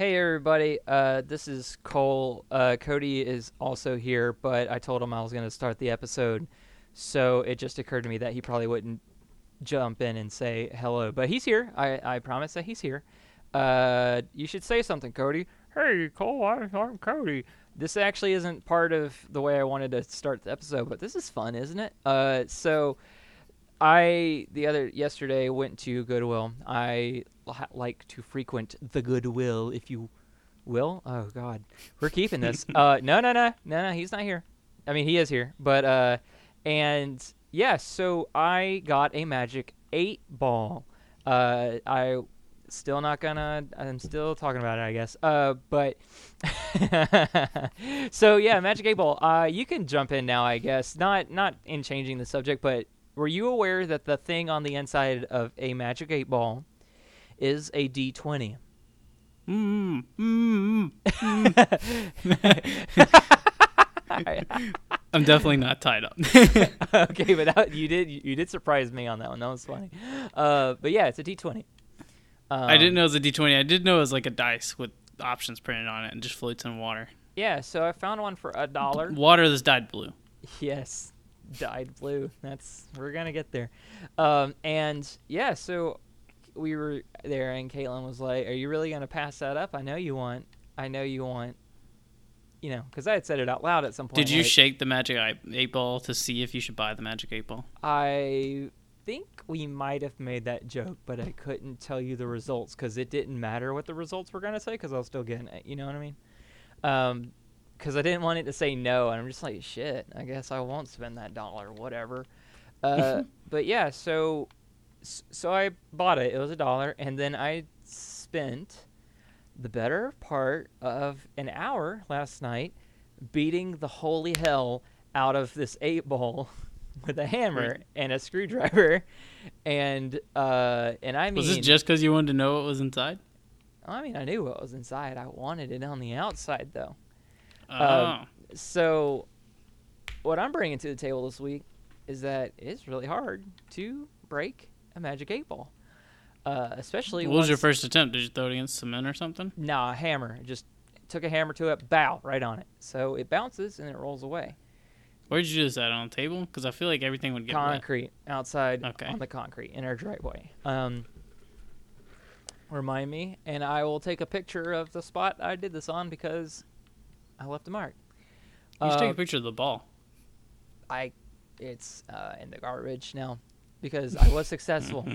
Hey everybody, uh, this is Cole. Uh, Cody is also here, but I told him I was going to start the episode, so it just occurred to me that he probably wouldn't jump in and say hello. But he's here. I, I promise that he's here. Uh, you should say something, Cody. Hey Cole, I, I'm Cody. This actually isn't part of the way I wanted to start the episode, but this is fun, isn't it? Uh, so I the other yesterday went to Goodwill. I li- like to frequent the Goodwill, if you will. Oh God, we're keeping this. uh, no, no, no, no, no. He's not here. I mean, he is here, but uh, and yeah. So I got a Magic Eight Ball. Uh, I still not gonna. I'm still talking about it, I guess. Uh, but so yeah, Magic Eight Ball. Uh, you can jump in now, I guess. Not not in changing the subject, but were you aware that the thing on the inside of a Magic Eight Ball is a D20? Mm, mm, mm. I'm definitely not tied up. okay, but that, you did you did surprise me on that one. That was funny. Uh, but yeah, it's a D20. Um, I didn't know it was a D20. I did know it was like a dice with options printed on it and just floats in water. Yeah, so I found one for a dollar. Water that's dyed blue. Yes, dyed blue. That's we're gonna get there. Um, and yeah, so we were there, and Caitlin was like, "Are you really gonna pass that up? I know you want. I know you want. You know, because I had said it out loud at some point. Did you like, shake the magic eight ball to see if you should buy the magic eight ball? I think we might have made that joke, but I couldn't tell you the results because it didn't matter what the results were gonna say because I was still getting it. You know what I mean? Um, because I didn't want it to say no, and I'm just like, shit. I guess I won't spend that dollar, whatever. Uh, but yeah, so so I bought it. It was a dollar, and then I spent the better part of an hour last night beating the holy hell out of this eight ball with a hammer and a screwdriver, and uh, and I mean, Was this just because you wanted to know what was inside? I mean, I knew what was inside. I wanted it on the outside, though. Oh, Um, So, what I'm bringing to the table this week is that it's really hard to break a magic eight ball, uh, especially. what was your first attempt? Did you throw it against cement or something? Nah, a hammer. Just took a hammer to it, bow right on it. So it bounces and it rolls away. Where did you do this at on the table? Because I feel like everything would get wet. concrete outside Okay. on the concrete in our driveway. Um, remind me, and I will take a picture of the spot I did this on because I left a mark. You should Uh, take a picture of the ball. I, it's uh, in the garbage now because I was successful.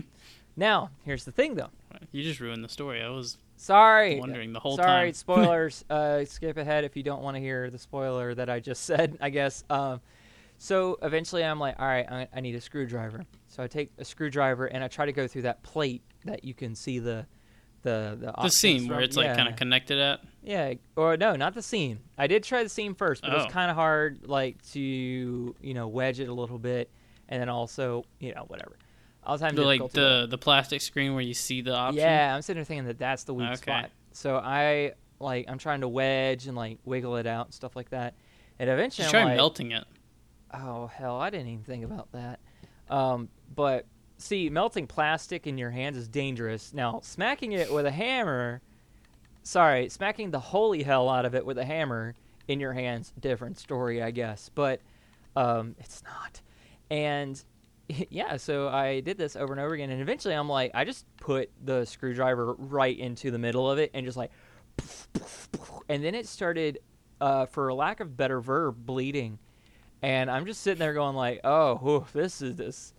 now here's the thing, though. You just ruined the story. I was Sorry, wondering the whole Sorry, time. Sorry, spoilers. uh, skip ahead if you don't want to hear the spoiler that I just said. I guess. Um, so eventually, I'm like, all right, I, I need a screwdriver. So I take a screwdriver and I try to go through that plate that you can see the, the the, the seam where it's like kind of connected at. Yeah, or no, not the seam. I did try the seam first, but it Oh. was kind of hard, like to you know wedge it a little bit, and then also you know whatever. I was having The, like with the the plastic screen where you see the option. Yeah, I'm sitting there thinking that that's the weak Okay. spot. So I like I'm trying to wedge and like wiggle it out and stuff like that. And eventually Just I'm try like, melting it. oh hell, I didn't even think about that. Um, but see, melting plastic in your hands is dangerous. Now, smacking it with a hammer, sorry, smacking the holy hell out of it with a hammer in your hands, different story, I guess. But um, it's not. And yeah, so I did this over and over again, and eventually I'm like, I just put the screwdriver right into the middle of it and just like, and then it started, uh, for lack of better verb, bleeding. And I'm just sitting there going like, oh, whew, this is this,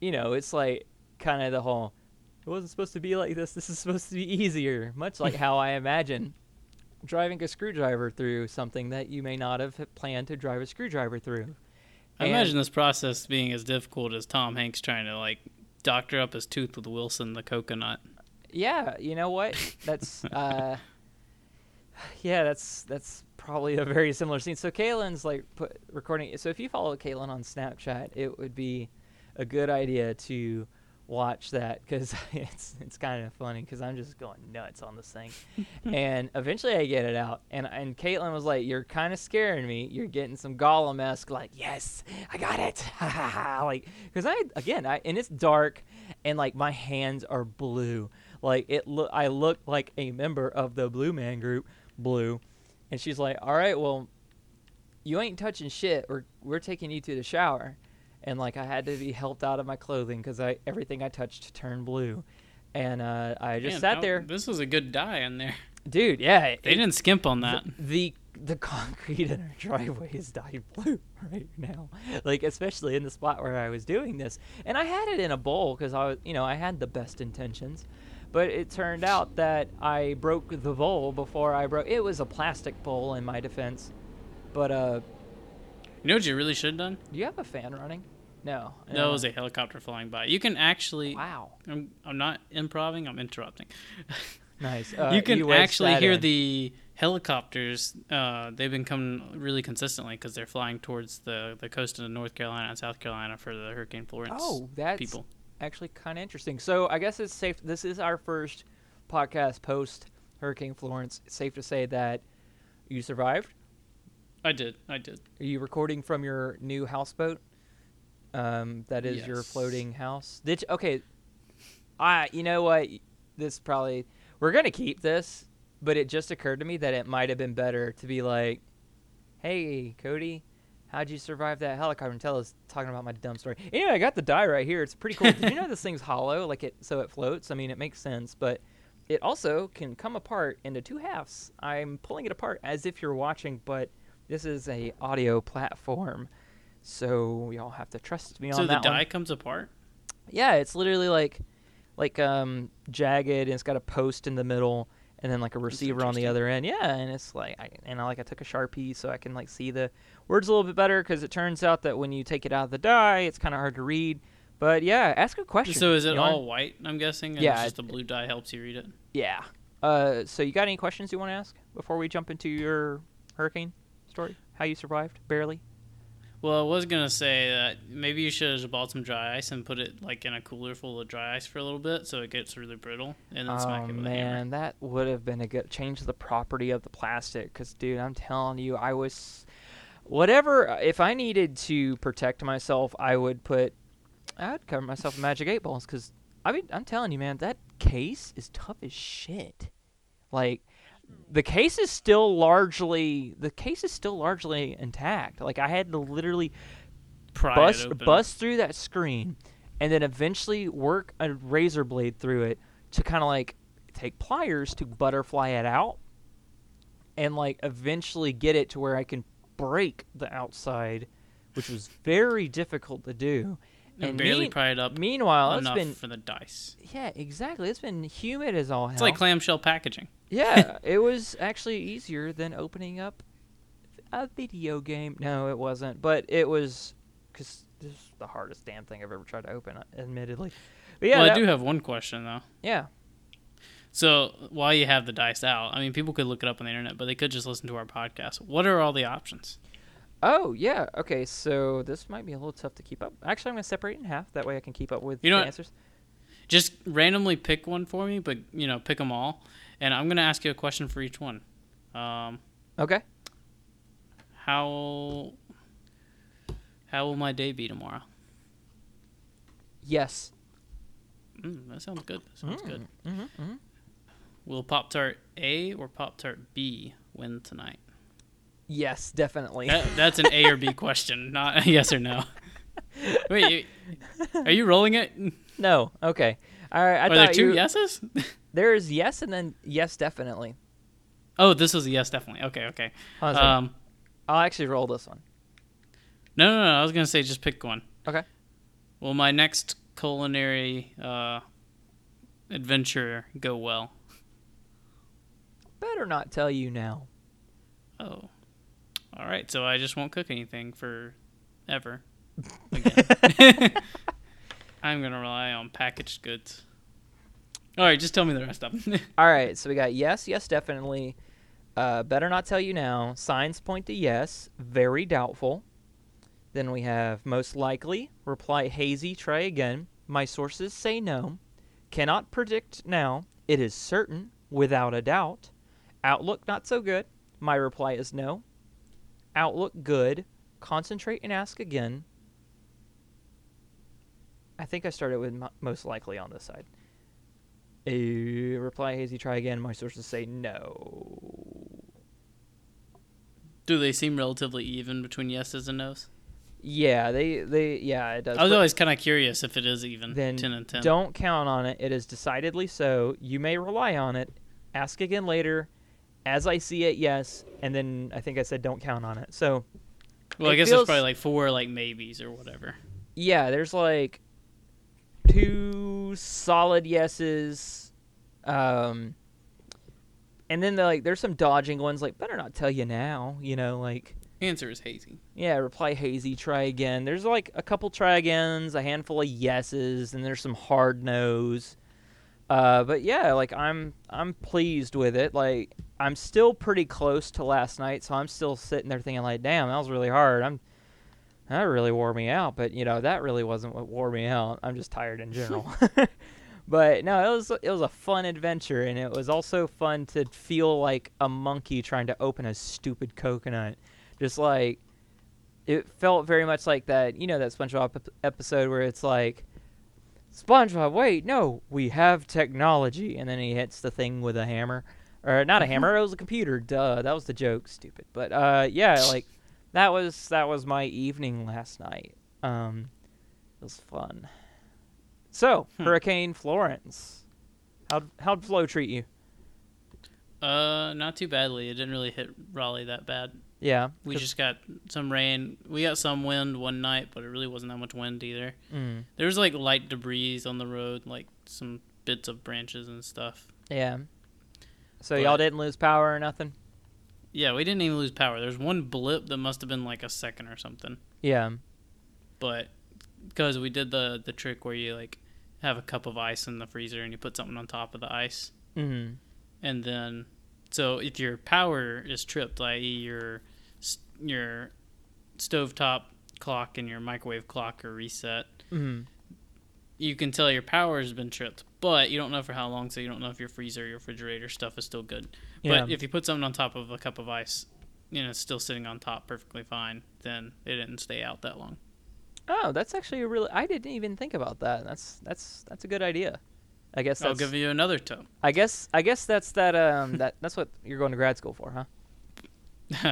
you know, it's like kind of the whole, it wasn't supposed to be like this. This is supposed to be easier, much like how I imagine driving a screwdriver through something that you may not have planned to drive a screwdriver through. I And- imagine this process being as difficult as Tom Hanks trying to like doctor up his tooth with Wilson the coconut. Yeah, you know what? That's uh Yeah, that's that's probably a very similar scene. So Kaylin's like put recording so if you follow Kaylin on Snapchat, it would be a good idea to watch that cuz it's it's kind of funny cuz I'm just going nuts on this thing. and eventually I get it out and and Caitlin was like, "You're kind of scaring me. You're getting some Gollum-esque like, "Yes, I got it." like cuz I again, I and it's dark and like my hands are blue Like it look I looked like a member of the Blue Man group, Blue. And she's like, "All right, well, you ain't touching shit. We're we're taking you to the shower." And like I had to be helped out of my clothing cuz I everything I touched turned blue. And uh, I just Man, sat there. This was a good dye in there. Dude, yeah. They it- didn't skimp on that. the the concrete in our driveway is dyed blue right now like especially in the spot where i was doing this and i had it in a bowl because i was you know i had the best intentions but it turned out that i broke the bowl before i broke it was a plastic bowl in my defense but uh You know what you really should have done? do you have a fan running no No, it was a helicopter flying by. You can actually. wow I'm, I'm not improving. I'm interrupting. nice uh, you can wedged actually hear in. the helicopters. Uh, they've been coming really consistently because they're flying towards the, the coast of North Carolina and South Carolina for the Hurricane Florence oh that's people. actually kind of interesting. So I guess it's safe. This is our first podcast post Hurricane Florence. It's safe to say that you survived. I did. I did. Are you recording from your new houseboat? Um, that is your floating house. Did you, okay. I you know what? This probably we're gonna keep this, but it just occurred to me that it might have been better to be like, "Hey, Cody, how'd you survive that helicopter?" And tell us talking about my dumb story. Anyway, I got the die right here. It's pretty cool. Did you know this thing's hollow? Like it, so it floats. I mean, it makes sense, but it also can come apart into two halves. I'm pulling it apart as if you're watching, but this is a audio platform, so y'all have to trust me So on that. So the that one. die comes apart. Yeah, it's literally like like um jagged and it's got a post in the middle and then like a receiver on the other end. Yeah, and it's like I, and I like I took a Sharpie so I can like see the words a little bit better cuz it turns out that when you take it out of the die, it's kind of hard to read. But yeah, ask a question. So is it Yarn. all white? I'm guessing. And Yeah, It's just the blue dye helps you read it. Yeah. Uh so you got any questions you want to ask before we jump into your hurricane story? How you survived barely? Well, I was gonna say that maybe you should have bought some dry ice and put it like in a cooler full of dry ice for a little bit, so it gets really brittle, and then smack oh it with a hammer. man, that would have been a good change the property of the plastic. Cause dude, I'm telling you, I was whatever. If I needed to protect myself, I would put. I'd cover myself in magic eight balls. Cause I mean, I'm telling you, man, that case is tough as shit. Like. The case is still largely the case is still largely intact. Like I had to literally Pry bust bust through that screen and then eventually work a razor blade through it to kind of like take pliers to butterfly it out and like eventually get it to where I can break the outside which was very difficult to do and barely mean- pry it up meanwhile it's enough been for the dice. yeah exactly it's been humid as all hell It's like clamshell packaging. yeah, it was actually easier than opening up a video game. No, it wasn't, but it was because this is the hardest damn thing I've ever tried to open, admittedly. But yeah, well, that- I do have one question though. yeah, So while you have the dice out, I mean, people could look it up on the internet, but they could just listen to our podcast. What are all the options? Oh yeah. Okay, so this might be a little tough to keep up. Actually, I'm gonna separate it in half. That way, I can keep up with You know the answers. Just randomly pick one for me, but you know, pick them all, and I'm gonna ask you a question for each one. Um, Okay. how how will my day be tomorrow? Yes. Mm, that sounds good. That sounds good. Mm-hmm, mm-hmm. Will Pop Tart A or Pop Tart B win tonight? Yes, definitely. That, that's an A or B question, not a yes or no. Wait, are you rolling it? no. Okay. All right. I Are there two you, yeses? There's yes and then yes, definitely. Oh, this was a yes, definitely. Okay, okay. Hold on a second. Um, I'll actually roll this one. no, no, no. I was gonna say just pick one. Okay. Will my next culinary uh, adventure go well? Better not tell you now. Oh, all right. So I just won't cook anything for ever. Again. I'm gonna rely on packaged goods. All right, just tell me the rest of them. All right, so we got yes, yes, definitely. Uh, better not tell you now. Signs point to yes. Very doubtful. Then we have most likely. Reply hazy. Try again. My sources say no. Cannot predict now. It is certain, without a doubt. Outlook not so good. My reply is no. Outlook good. Concentrate and ask again. I think I started with mo- most likely on this side. A reply hazy. Try again. My sources say no. Do they seem relatively even between yeses and nos? Yeah, they they yeah it does. I was always kind of curious if it is even then ten and ten. don't count on it. It is decidedly so. You may rely on it. Ask again later. As I see it, yes. And then I think I said don't count on it. So well, I guess feels- there's probably like four like maybes or whatever. yeah, there's like two solid yeses, um, and then like there's some dodging ones. Like better not tell you now. You know, like Answer is hazy. yeah, reply hazy, try again. There's like a couple try agains, a handful of yeses, and there's some hard nos. Uh, but yeah, like I'm I'm pleased with it. Like I'm still pretty close to last night, so I'm still sitting there thinking like, damn, that was really hard. I'm that really wore me out, but you know that really wasn't what wore me out. I'm just tired in general. but no, it was it was a fun adventure, and it was also fun to feel like a monkey trying to open a stupid coconut. Just like it felt very much like that, you know, that SpongeBob episode where it's like, SpongeBob, wait, no, we have technology, and then he hits the thing with a hammer, or not a hammer, it was a computer. Duh, that was the joke. Stupid, but uh, yeah, like that was that was my evening last night. Um, it was fun. So, Hmm. Hurricane Florence, how'd how'd Flo treat you? Uh, not too badly. It didn't really hit Raleigh that bad. Yeah, we just got some rain. We got some wind one night, but it really wasn't that much wind either. mm, There was like light debris on the road, like some bits of branches and stuff. yeah. So But- y'all didn't lose power or nothing. Yeah, we didn't even lose power. There's one blip that must have been like a second or something. Yeah. But because we did the the trick where you like have a cup of ice in the freezer and you put something on top of the ice, Mm. and then so if your power is tripped, i.e. your your stovetop clock and your microwave clock are reset, Mm. you can tell your power has been tripped, but you don't know for how long, so you don't know if your freezer your refrigerator stuff is still good. Yeah. But if you put something on top of a cup of ice, you know, it's still sitting on top perfectly fine, then it didn't stay out that long. Oh, that's actually a really. I didn't even think about that. That's that's that's a good idea. I guess I'll give you another tip. I guess I guess that's that um that that's what you're going to grad school for, huh?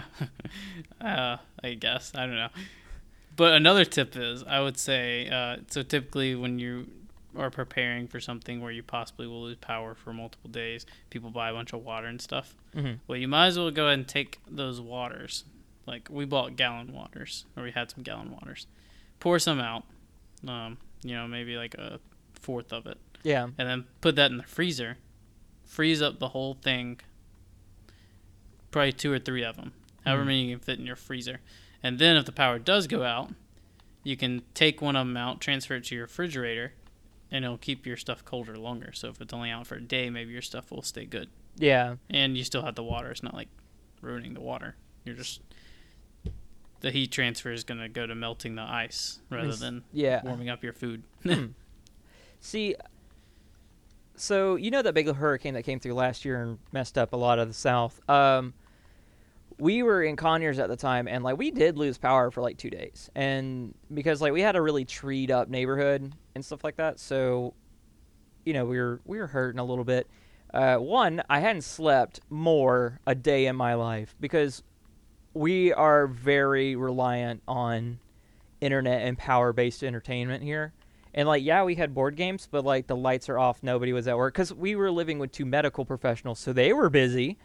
uh, I guess I don't know. But another tip is, I would say, uh, so typically when you are preparing for something where you possibly will lose power for multiple days, people buy a bunch of water and stuff. Mm-hmm. Well, you might as well go ahead and take those waters. Like we bought gallon waters, or we had some gallon waters. Pour some out, um, you know, maybe like a fourth of it, Yeah. and then put that in the freezer. Freeze up the whole thing. Probably two or three of them, however Mhm. many you can fit in your freezer. And then if the power does go out, you can take one of them out, transfer it to your refrigerator, and it'll keep your stuff colder longer. So if it's only out for a day, maybe your stuff will stay good Yeah. and you still have the water. It's not like ruining the water. You're just the heat transfer is going to go to melting the ice rather than Yeah. warming up your food. See, so you know that big hurricane that came through last year and messed up a lot of the South. Um, we were in Conyers at the time, and like we did lose power for like two days, and because like we had a really treed up neighborhood and stuff like that, so you know we were we were hurting a little bit. Uh, one, I hadn't slept more a day in my life because we are very reliant on internet and power based entertainment here. And like, yeah, we had board games, but like the lights are off, nobody was at work because we were living with two medical professionals, so they were busy.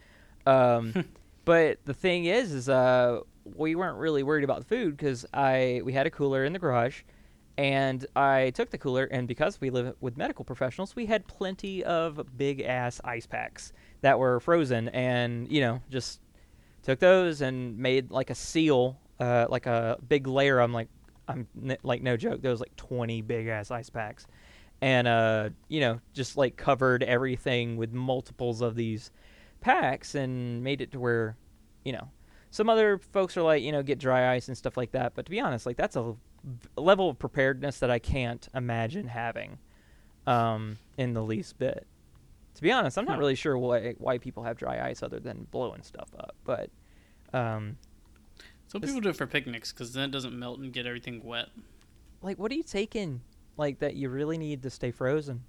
Um, but the thing is, is uh, we weren't really worried about the food because I we had a cooler in the garage, and I took the cooler, and because we live with medical professionals, we had plenty of big ass ice packs that were frozen, and you know just took those and made like a seal, uh, like a big layer. I'm like, I'm n- like no joke. There was like 20 big ass ice packs, and uh, you know, just like covered everything with multiples of these packs and made it to where, you know, some other folks are like, you know, get dry ice and stuff like that. But to be honest, like that's a level of preparedness that I can't imagine having, um, in the least bit. To be honest, I'm not really sure why why people have dry ice other than blowing stuff up, but. Um, Some people do it for picnics because then it doesn't melt and get everything wet. like what are you taking like that you really need to stay frozen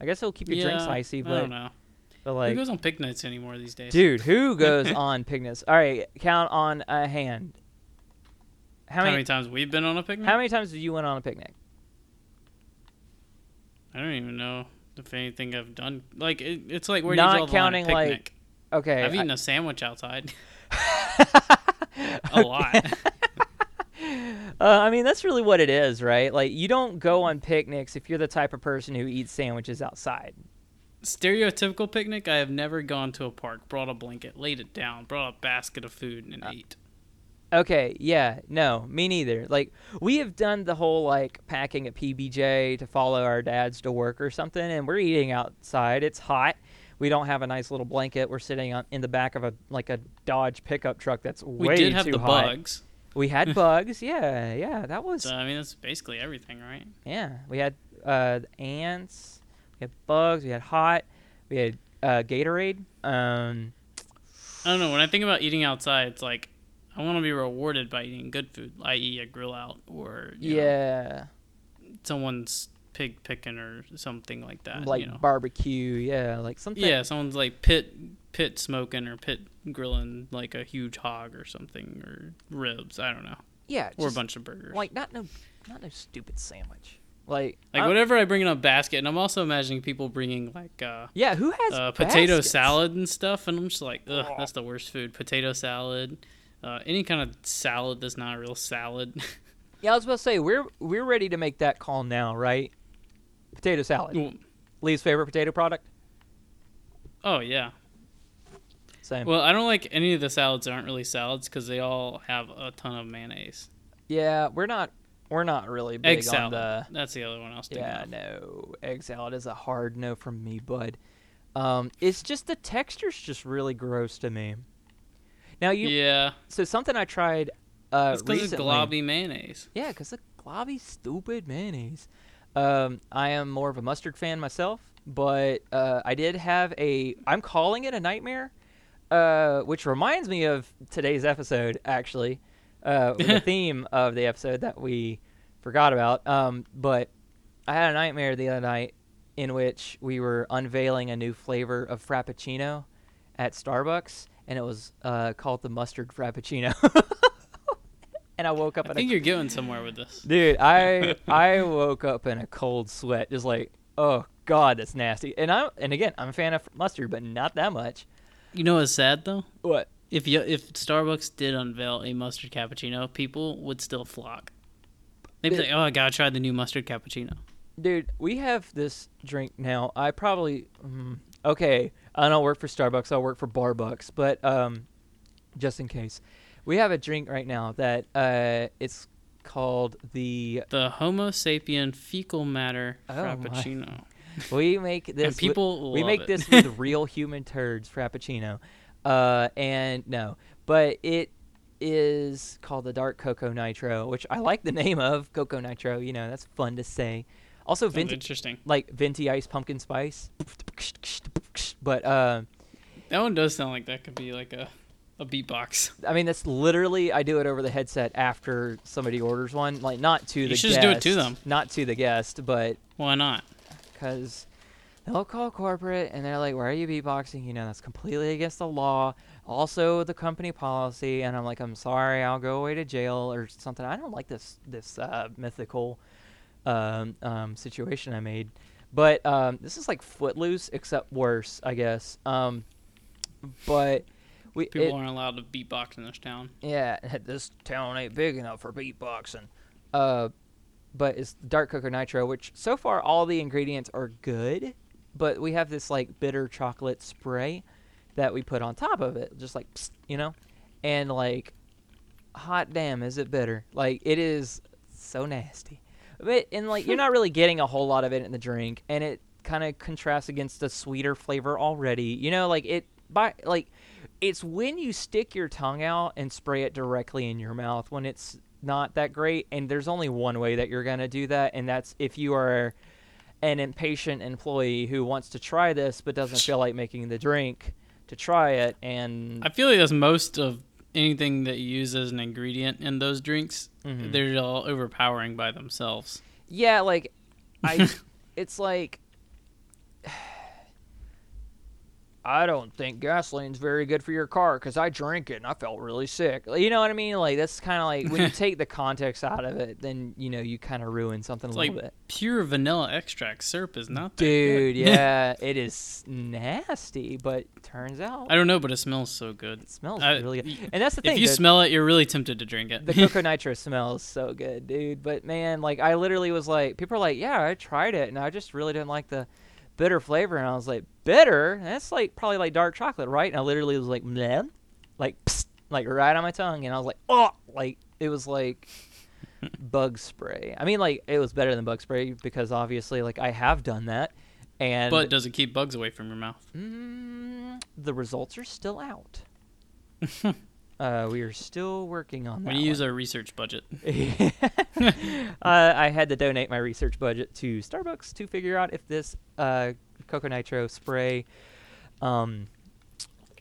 I guess it'll keep your drinks Yeah, icy, I but, don't know. but Who goes on picnics anymore these days? dude, who goes on picnics? All right, count on a hand. How how many? many times we've been on a picnic? How many times did you went on a picnic? I don't even know if anything I've done. Like it, it's like where Not you draw the line counting, like. Okay, I've eaten a sandwich outside a lot. Uh, I mean, that's really what it is, right? Like, you don't go on picnics if you're the type of person who eats sandwiches outside. Stereotypical picnic. I have never gone to a park, brought a blanket, laid it down, brought a basket of food, Uh, and ate. Okay, yeah, no, me neither. Like, we have done the whole like packing at PBJ to follow our dads to work or something, and we're eating outside. It's hot. We don't have a nice little blanket. We're sitting on in the back of a like a Dodge pickup truck that's We way did have too the hot. bugs. We had bugs. Yeah, yeah, that was So I mean, that's basically everything, right? Yeah, we had uh, ants, we had bugs, we had hot, we had uh, Gatorade. Um, I don't know. When I think about eating outside, it's like I want to be rewarded by eating good food, i.e., a grill out or you know, yeah, someone's pig picking or something like that. like you know? barbecue. Yeah, like something. yeah, someone's like pit pit smoking or pit grilling like a huge hog or something or ribs. I don't know, yeah, or a bunch of burgers. like not no, not no stupid sandwich. Like, Like I'm- whatever I bring in a basket, and I'm also imagining people bringing like uh, Yeah, who has uh, potato salad and stuff, and I'm just like, ugh, Oh. that's the worst food. Potato salad, uh, any kind of salad that's not a real salad. Yeah, I was about to say we're we're ready to make that call now, right? Potato salad. Well, Lee's favorite potato product. oh yeah. Same. Well, I don't like any of the salads that aren't really salads because they all have a ton of mayonnaise. yeah, we're not we're not really big Egg on salad. the That's the other one I was thinking Yeah, of. no. Egg salad is a hard no from me, bud. Um, it's just the texture's just really gross to me. Now you, yeah, so something I tried uh, it's because recently. globby mayonnaise. Yeah, because the globby stupid mayonnaise. Um, I am more of a mustard fan myself, but uh, I did have a. I'm calling it a nightmare, uh, which reminds me of today's episode actually, uh, the theme of the episode that we forgot about. Um, but I had a nightmare the other night in which we were unveiling a new flavor of Frappuccino at Starbucks, and it was uh, called the mustard Frappuccino. and I woke up I in think a you're getting somewhere with this. Dude, I I woke up in a cold sweat, just like, oh god, that's nasty. And I and again, I'm a fan of mustard, but not that much. You know what's sad though? What? If you if Starbucks did unveil a mustard cappuccino, people would still flock. They'd be It- like, "Oh, I gotta try the new mustard cappuccino." Dude, we have this drink now. I probably mm, okay. I don't work for Starbucks. I'll work for Barbucks, but um, just in case, we have a drink right now that uh, it's called the. The Homo sapien fecal matter Oh, my. frappuccino, We make this. and people we love make it. this with real human turds frappuccino uh and no but it is called the dark cocoa nitro which i like the name of cocoa nitro you know that's fun to say also Sounds venti interesting. like venti ice pumpkin spice but uh That one does sound like that could be like a a beatbox. i mean that's literally i do it over the headset after somebody orders one like not to the should guest just do it to them. not to the guest but Why not? because they'll call corporate and they're like, "Why are you beatboxing?" You know, that's completely against the law. Also, the company policy. And I'm like, "I'm sorry, I'll go away to jail or something." I don't like this this uh, mythical um, um, situation I made, but um, this is like Footloose except worse, I guess. Um, but we People it- aren't allowed to beatbox in this town. yeah, this town ain't big enough for beatboxing. Uh, but it's dark cocoa nitro, which so far all the ingredients are good, but we have this like bitter chocolate spray that we put on top of it, just like psst, you know, and like, hot damn, is it bitter? Like it is so nasty. But and like you're not really getting a whole lot of it in the drink, and it kind of contrasts against the sweeter flavor already. You know, like it by like it's when you stick your tongue out and spray it directly in your mouth when it's not that great and there's only one way that you're going to do that and that's if you are an impatient employee who wants to try this but doesn't feel like making the drink to try it and I feel like that's most of anything that you use as an ingredient in those drinks. Mhm. They're all overpowering by themselves. yeah like i it's like I don't think gasoline's very good for your car because I drank it and I felt really sick. You know what I mean? Like that's kind of like when you take the context out of it, then you know you kind of ruin something It's a little like bit. pure vanilla extract syrup is not that Dude, yeah, it is nasty, but turns out I don't know, but it smells so good. it smells I- really good. And that's the thing. If you smell it, you're really tempted to drink it. the cocoa nitro smells so good, dude. But man, like I literally was like, people are like, yeah, I tried it, and I just really didn't like the bitter flavor, and I was like, bitter? That's like probably like dark chocolate, right? And I literally was like, Bleh, like, psst, like right on my tongue, and I was like, oh, like it was like bug spray. I mean, like it was better than bug spray because obviously, like I have done that, and but does it keep bugs away from your mouth? mm, the results are still out. uh, we are still working on that. You use one. our research budget. uh, I had to donate my research budget to Starbucks to figure out if this uh, Cocoa Nitro spray um,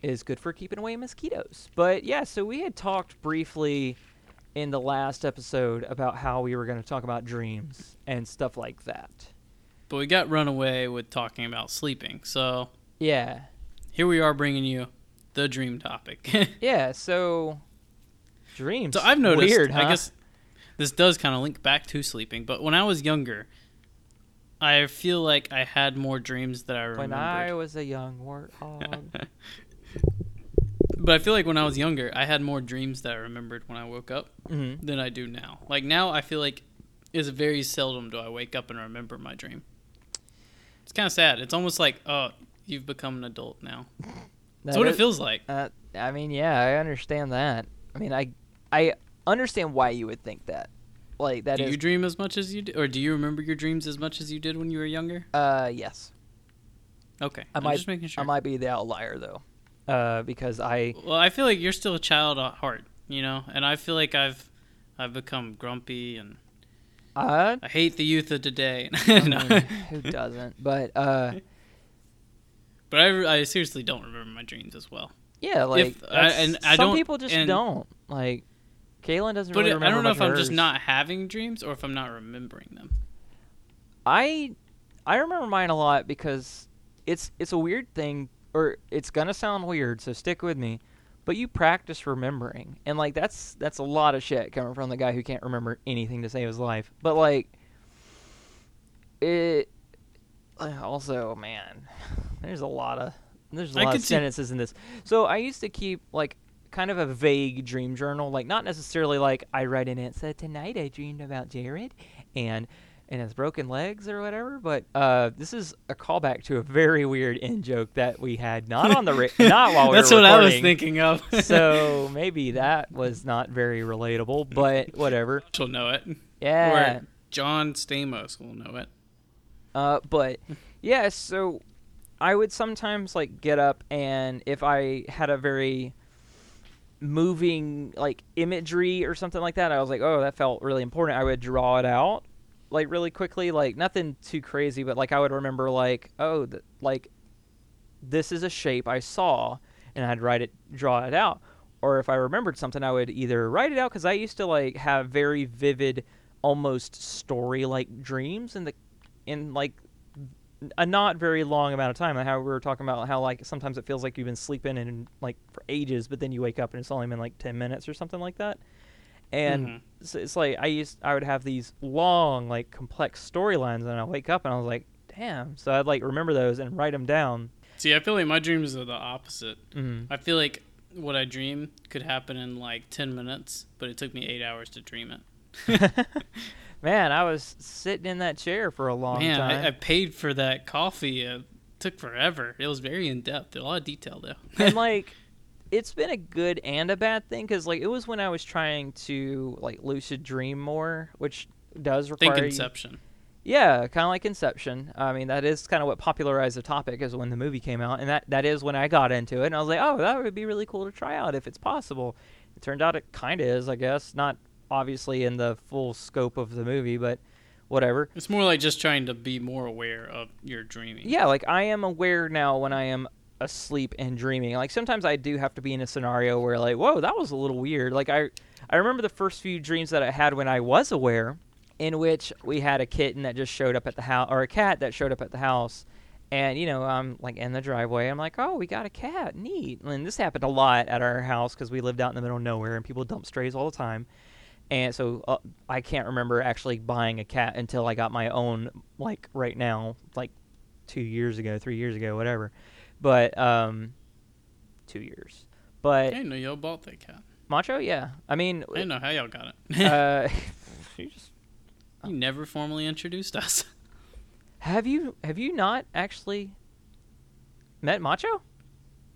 is good for keeping away mosquitoes. But yeah, so we had talked briefly in the last episode about how we were going to talk about dreams and stuff like that. But we got run away with talking about sleeping. So Yeah. here we are bringing you the dream topic. Yeah, so dreams. So I've noticed, Weird, huh? I guess this does kind of link back to sleeping. But when I was younger, I feel like I had more dreams that I remembered. when I was a young warthog. But I feel like when I was younger, I had more dreams that I remembered when I woke up hmm than I do now. Like now, I feel like it's very seldom do I wake up and remember my dream. It's kind of sad. It's almost like, oh, you've become an adult now. That's what it feels like. Uh, I mean, yeah, I understand that. I mean, I I understand why you would think that. Like that do is you dream as much as you do, or do you remember your dreams as much as you did when you were younger? uh yes. Okay, I I'm might just making sure. I might be the outlier though. Uh because I Well, I feel like you're still a child at heart, you know, and I feel like I've I've become grumpy and uh I hate the youth of today. I mean, who doesn't? But uh but I, I seriously don't remember my dreams as well. yeah, like If- I- and I some don't- people just and- don't. Like Kaylin doesn't But really I don't know if I'm just not having dreams or if I'm not remembering them. I I remember mine a lot because it's it's a weird thing or it's gonna sound weird, so stick with me. But you practice remembering. And like that's that's a lot of shit coming from the guy who can't remember anything to save his life. But like it also, man, there's a lot of there's a I lot of see- sentences in this. So I used to keep like kind of a vague dream journal, like not necessarily like I write in it. So tonight I dreamed about Jared and and his broken legs or whatever. But uh, this is a callback to a very weird in joke that we had not on the ra- not while we That's were what I was thinking of. so maybe that was not very relatable, but whatever. She'll know it. Yeah. Or John Stamos will know it. Uh, but yeah, so I would sometimes like get up and if I had a very moving like imagery or something like that, I was like, oh, that felt really important. I would draw it out like really quickly, like nothing too crazy, but like I would remember like, oh, th- like this is a shape I saw, and I'd write it, draw it out. Or if I remembered something, I would either write it out because I used to like have very vivid, almost story-like dreams in the, in like a not very long amount of time. How we were talking about how like sometimes it feels like you've been sleeping and like for ages, but then you wake up and it's only been like ten minutes or something like that. And Mhm. so it's like I used I would have these long like complex storylines, and I wake up and I was like, damn. So I'd like remember those and write them down. See, I feel like my dreams are the opposite. Mm. I feel like what I dream could happen in like 10 minutes, but it took me eight hours to dream it. Man, I was sitting in that chair for a long Man, time. I, I paid for that coffee. It took forever. It was very in depth. A lot of detail, though. and like it's been a good and a bad thing because like it was when I was trying to like lucid dream more, which does require Think you- Inception. Yeah, kind of like Inception. I mean, that is kind of what popularized the topic is when the movie came out, and that that is when I got into it, and I was like, oh, that would be really cool to try out if it's possible. It turned out it kind of is, I guess, not obviously in the full scope of the movie, but whatever. It's more like just trying to be more aware of your dreaming. Yeah, like I am aware now when I am asleep and dreaming. Like sometimes I do have to be in a scenario where like, whoa, that was a little weird. Like I I remember the first few dreams that I had when I was aware in which we had a kitten that just showed up at the house or a cat that showed up at the house And you know, I'm like in the driveway. I'm like, oh, we got a cat, neat. And this happened a lot at our house because we lived out in the middle of nowhere, and people dump strays all the time. And so uh, I can't remember actually buying a cat until I got my own, like right now, like two years ago, three years ago, whatever. But um, two years. I But didn't know y'all bought that cat. Macho, yeah. I mean, I didn't know how y'all got it. uh, you just you never formally introduced us. have you have you not actually met Macho?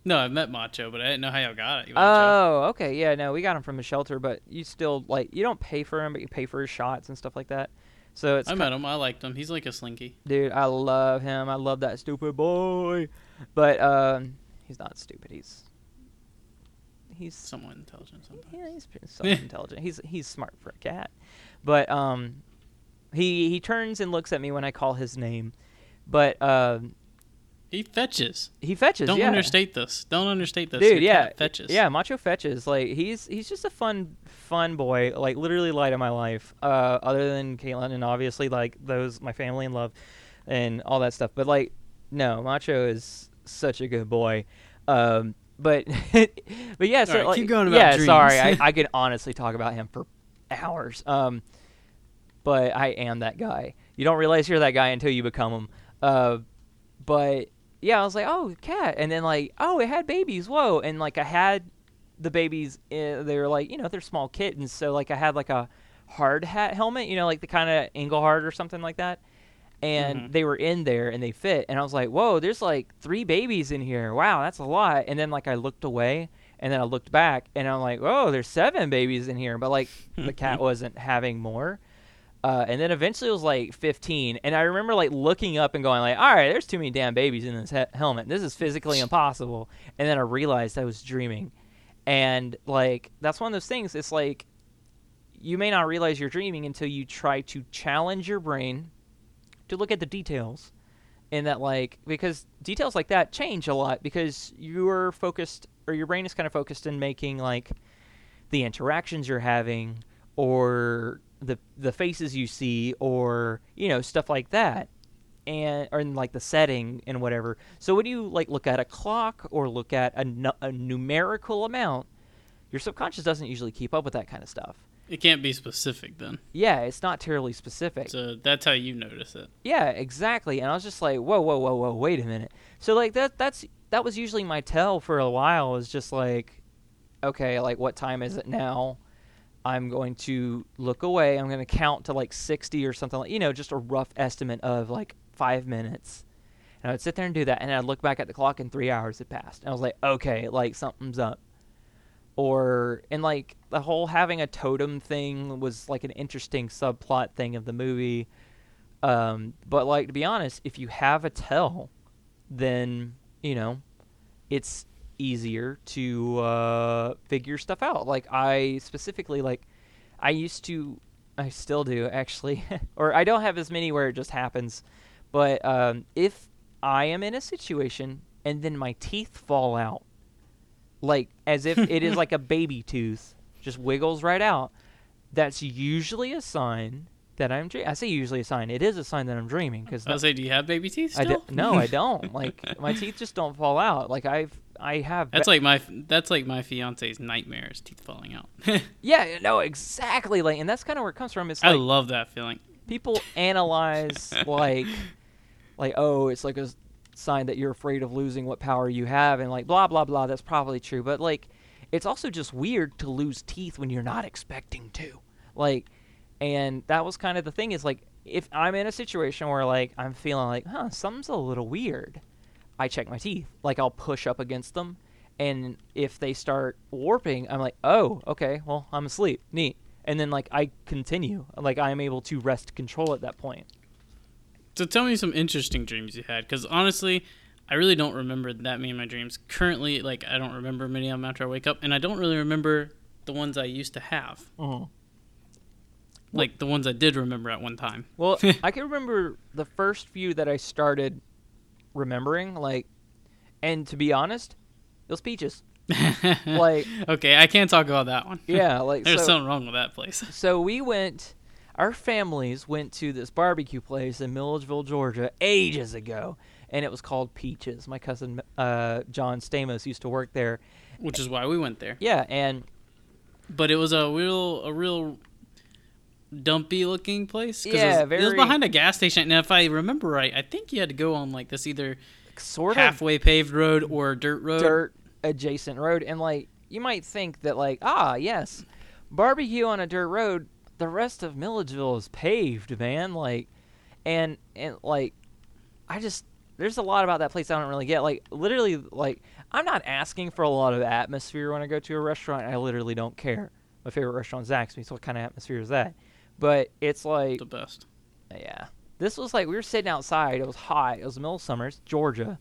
No, I've met Macho, but I didn't know how y'all got it. You Oh, okay, yeah, no, we got him from a shelter, but you still like you don't pay for him, but you pay for his shots and stuff like that. So it's I met him. I liked him. He's like a slinky. dude, I love him. I love that stupid boy, but um, he's not stupid. He's he's Somewhat intelligent sometimes. yeah, he's somewhat intelligent. He's he's smart for a cat, but um, he he turns and looks at me when I call his name, but um, He fetches. he fetches. Don't yeah. understate this. Don't understate this. Dude, Your yeah, fetches. Yeah, Macho fetches. Like he's he's just a fun fun boy. Like literally light of my life. Uh, other than Caitlin and obviously like those my family and love, and all that stuff. But like no, Macho is such a good boy. Um, but but yeah, so Alright, like, keep going about yeah. dreams. Sorry, I I could honestly talk about him for hours. Um, but I am that guy. You don't realize you're that guy until you become him. Uh, but yeah, I was like, oh, cat, and then like, oh, it had babies. Whoa, and like I had the babies. Uh, they were like, you know, they're small kittens, so like I had like a hard hat helmet, you know, like the kind of Engelhard or something like that. And Mhm. they were in there and they fit, and I was like, whoa, there's like three babies in here. Wow, that's a lot. And then like I looked away, and then I looked back, and I'm like, oh, there's seven babies in here, but like the cat wasn't having more. Uh, and then eventually it was like 15, and I remember like looking up and going like, "All right, there's too many damn babies in this he- helmet. This is physically impossible." And then I realized I was dreaming, and like that's one of those things. It's like you may not realize you're dreaming until you try to challenge your brain to look at the details, and that like because details like that change a lot because you're focused or your brain is kind of focused in making like the interactions you're having or the the faces you see or you know stuff like that and or in like the setting and whatever so when you like look at a clock or look at a, nu- a numerical amount your subconscious doesn't usually keep up with that kind of stuff It can't be specific then. yeah it's not terribly specific So that's how you notice it. yeah, exactly. And I was just like, whoa, whoa, whoa, whoa, wait a minute. So like that that's that was usually my tell for a while is just like, okay, like what time is it now? I'm going to look away. I'm going to count to like 60 or something like, you know, just a rough estimate of like five minutes. And I would sit there and do that, and I'd look back at the clock, and three hours had passed. And I was like, okay, like something's up. Or and like the whole having a totem thing was like an interesting subplot thing of the movie. Um, but like to be honest, if you have a tell, then you know it's easier to uh, figure stuff out. Like I specifically like I used to, I still do actually, or I don't have as many where it just happens. But um, if I am in a situation and then my teeth fall out, like as if it is like a baby tooth, just wiggles right out, that's usually a sign that I'm dreaming. I say usually a sign. It is a sign that I'm dreaming because I say, do you have baby teeth I still? do, no, I don't. Like my teeth just don't fall out. Like I've I have. That's like my that's like my fiance's nightmares, teeth falling out. yeah, no, exactly. Like, and that's kind of where it comes from. It's I love that feeling. people analyze like, like oh, it's like a sign that you're afraid of losing what power you have, and like blah blah blah. That's probably true, but like, it's also just weird to lose teeth when you're not expecting to. Like, and that was kind of the thing. Is like if I'm in a situation where like I'm feeling like, huh, something's a little weird. I check my teeth. Like I'll push up against them, and if they start warping, I'm like, oh, okay, well I'm asleep. Neat. And then like I continue. Like I am able to wrest control at that point. So tell me some interesting dreams you had, because honestly, I really don't remember that many of my dreams. Currently, like I don't remember many of them after I wake up, and I don't really remember the ones I used to have, mm-hmm. like the ones I did remember at one time. Well, I can remember the first few that I started remembering, like, and to be honest, those peaches. Like, okay, I can't talk about that one. yeah, like There's so, something wrong with that place. so we went our families went to this barbecue place in Milledgeville, Georgia ages ago. and it was called Peaches. My cousin uh, John Stamos used to work there. which is why we went there. Yeah, and But it was a real, a real dumpy looking place. Yeah, it was, it was behind a gas station. Now, if I remember right, I think you had to go on like this either sort of halfway paved road or dirt road. dirt adjacent road. And like you might think that like ah yes barbecue on a dirt road the rest of milledgeville is paved man. Like and and like i just there's a lot about that place i don't really get. Like literally like i'm not asking for a lot of atmosphere when i go to a restaurant. I literally don't care. My favorite restaurant is zaxby's. What kind of atmosphere is that but it's like The best. yeah. This was like we were sitting outside. It was hot. It was the middle of summer. It's Georgia,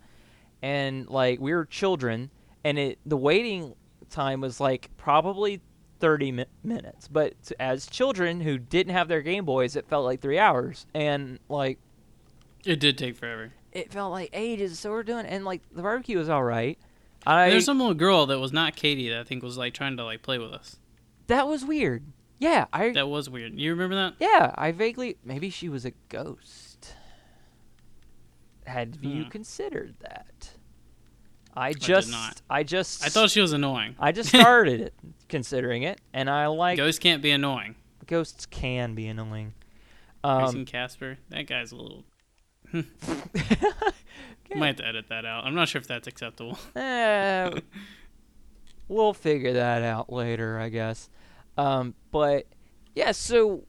and like we were children, and it the waiting time was like probably thirty mi- minutes. But as children who didn't have their Game Boys, it felt like three hours, and like It did take forever. it felt like ages. So we're doing, and like the barbecue was all right. I There's some little girl that was not Katie that I think was like trying to like play with us. that was weird. Yeah, I That was weird. You remember that? Yeah, I vaguely maybe she was a ghost. Had you Hmm. considered that? I just not. I just I thought she was annoying. I just started it considering it and I like Ghosts can't be annoying. ghosts can be annoying. Have you Um seen Casper? That guy's a little. Might have to edit that out. I'm not sure if that's acceptable. eh, we'll figure that out later, I guess. Um, but yeah, so